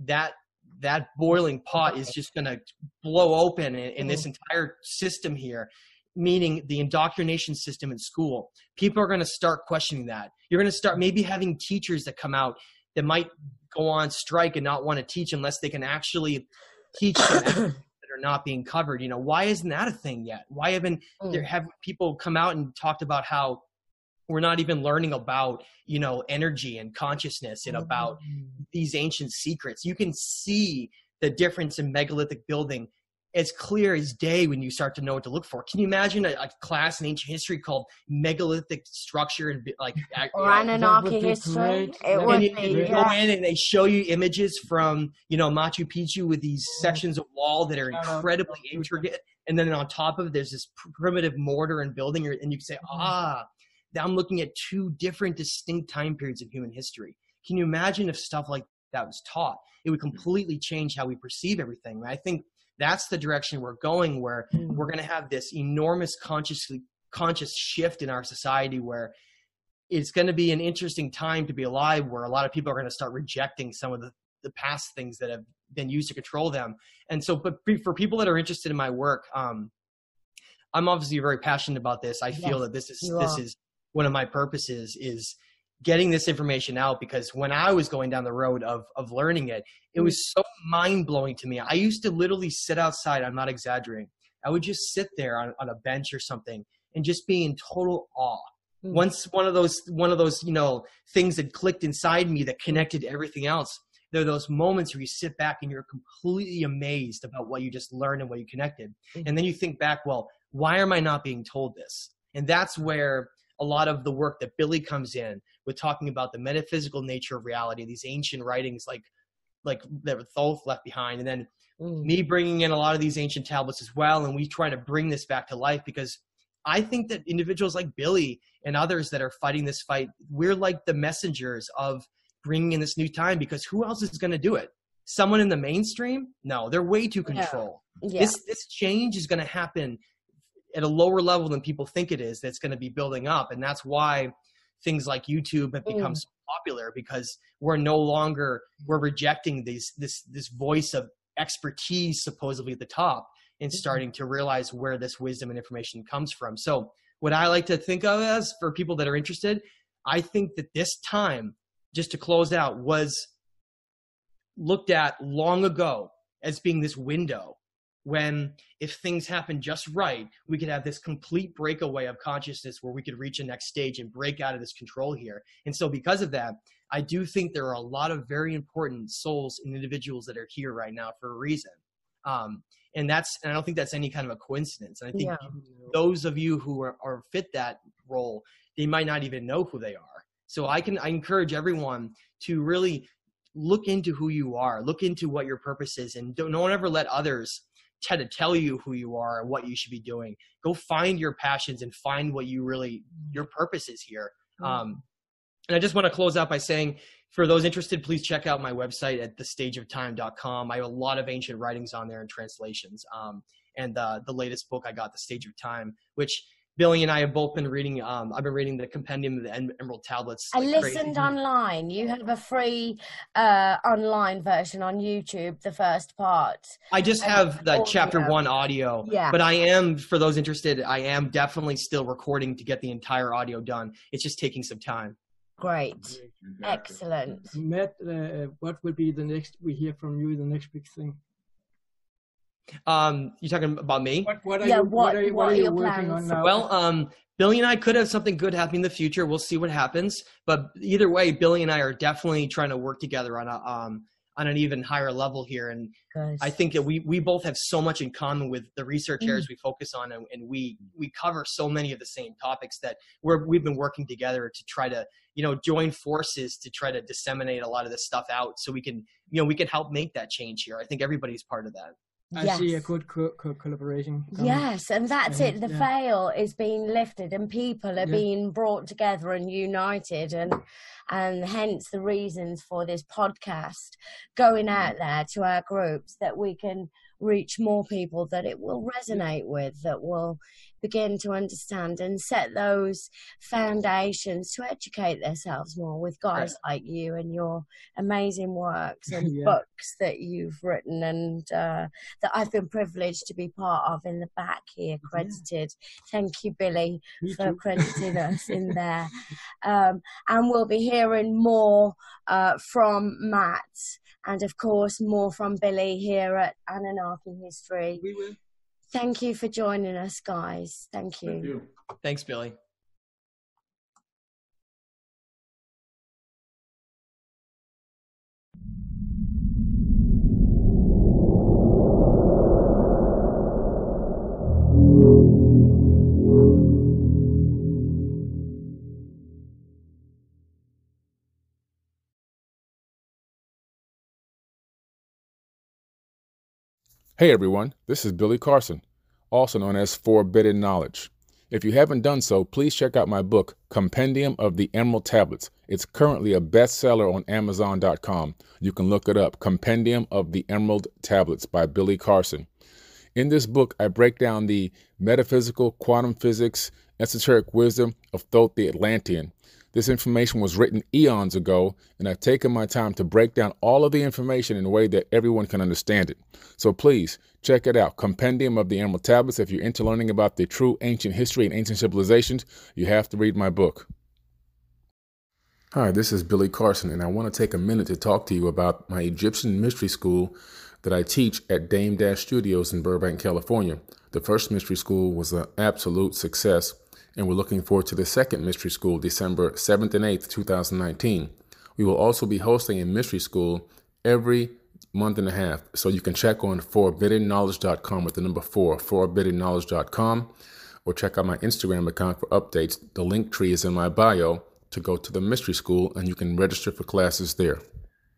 that that boiling pot is just going to blow open in, in this mm-hmm. entire system here meaning the indoctrination system in school. People are going to start questioning that. You're going to start maybe having teachers that come out that might go on strike and not want to teach unless they can actually teach them that are not being covered. You know why isn't that a thing yet? Why haven't mm. there have people come out and talked about how we're not even learning about you know energy and consciousness and about mm-hmm. these ancient secrets? You can see the difference in megalithic building as clear as day when you start to know what to look for. Can you imagine a, a class in ancient history called megalithic structure and like or Anunnaki history? It would be, go in and they show you images from you know Machu Picchu with these mm-hmm. sections of wall that are incredibly intricate, and then on top of it, there's this primitive mortar and building, and you can say, mm-hmm. ah, I'm looking at two different distinct time periods in human history. Can you imagine if stuff like that was taught? It would completely change how we perceive everything. I think that's the direction we're going where mm. we're going to have this enormous consciously conscious shift in our society where it's going to be an interesting time to be alive where a lot of people are going to start rejecting some of the, the past things that have been used to control them. And so but for people that are interested in my work um, i'm obviously very passionate about this. I yes, feel that this is this is one of my purposes is getting this information out because when I was going down the road of of learning it, it was so mind blowing to me. I used to literally sit outside. I'm not exaggerating. I would just sit there on, on a bench or something and just be in total awe. Mm. Once one of those one of those you know things that clicked inside me that connected everything else. There are those moments where you sit back and you're completely amazed about what you just learned and what you connected. Mm. And then you think back, well, why am I not being told this? And that's where a lot of the work that Billy comes in with talking about the metaphysical nature of reality, these ancient writings like like that Thoth left behind, and then mm. me bringing in a lot of these ancient tablets as well, and we try to bring this back to life because I think that individuals like Billy and others that are fighting this fight, we're like the messengers of bringing in this new time because who else is going to do it? Someone in the mainstream? No, they're way too controlled. Yeah. Yeah. This this change is going to happen at a lower level than people think it is that's going to be building up and that's why things like youtube have become mm. so popular because we're no longer we're rejecting these this this voice of expertise supposedly at the top and mm-hmm. starting to realize where this wisdom and information comes from so what i like to think of as for people that are interested i think that this time just to close out was looked at long ago as being this window when if things happen just right we could have this complete breakaway of consciousness where we could reach a next stage and break out of this control here. And so because of that i do think there are a lot of very important souls and individuals that are here right now for a reason. Um, and that's and i don't think that's any kind of a coincidence. And i think yeah. those of you who are, are fit that role they might not even know who they are. So i can i encourage everyone to really look into who you are look into what your purpose is and don't, don't ever let others try to tell you who you are and what you should be doing. Go find your passions and find what you really your purpose is here. Mm-hmm. Um, and I just want to close out by saying, for those interested, please check out my website at thestageoftime.com. I have a lot of ancient writings on there and translations. Um, and uh, the latest book I got, The Stage of Time, which Billy and I have both been reading. Um, I've been reading the Compendium of the Emerald Tablets. I listened crazy. online. You have a free uh, online version on YouTube. The first part. I just have the chapter one audio. Yeah. But I am, for those interested, I am definitely still recording to get the entire audio done. It's just taking some time. Great. Excellent. Matt, uh, what would be the next we hear from you? The next big thing. Um, you talking about me? What, what are yeah, you, what, what, are, what, what are, you working plans? on now? Well, um, Billy and I could have something good happen in the future. We'll see what happens. But either way, Billy and I are definitely trying to work together on a um, on an even higher level here. And Good. I think that we we both have so much in common with the research areas Mm. we focus on, and, and we we cover so many of the same topics that we're we've been working together to try to you know join forces to try to disseminate a lot of this stuff out, so we can you know we can help make that change here. I think everybody's part of that. I see a good co- co- collaboration. coming. Yes, and that's it. The yeah. veil is being lifted, and people are Yeah. being brought together and united, and and hence the reasons for this podcast going mm-hmm. out there to our groups that we can reach more people that it will resonate with, that will begin to understand and set those foundations to educate themselves more with guys like you and your amazing works and Yeah. books that you've written and uh, that I've been privileged to be part of in the back here, credited. Thank you, Billy, Me for too. crediting us in there. Um, and we'll be hearing more uh, from Matt and, of course, more from Billy here at Anunnaki History. We will. Thank you for joining us, guys. Thank you. Thank you. Thanks, Billy. Hey everyone, this is Billy Carson, also known as Forbidden Knowledge. If you haven't done so, please check out my book, Compendium of the Emerald Tablets. It's currently a bestseller on Amazon.com. You can look it up, Compendium of the Emerald Tablets by Billy Carson. In this book, I break down the metaphysical, quantum physics, esoteric wisdom of Thoth the Atlantean. This information was written eons ago, and I've taken my time to break down all of the information in a way that everyone can understand it. So please check it out Compendium of the Emerald Tablets. If you're into learning about the true ancient history and ancient civilizations, you have to read my book. Hi, this is Billy Carson, and I want to take a minute to talk to you about my Egyptian mystery school that I teach at Dame Dash Studios in Burbank, California. The first mystery school was an absolute success, and we're looking forward to the second mystery school December 7th and 8th, 2019. We will also be hosting a mystery school every month and a half, so you can check on 4biddenknowledge.com with the number four, 4biddenknowledge.com, or check out my Instagram account for updates. The link tree is in my bio to go to the mystery school, and you can register for classes there.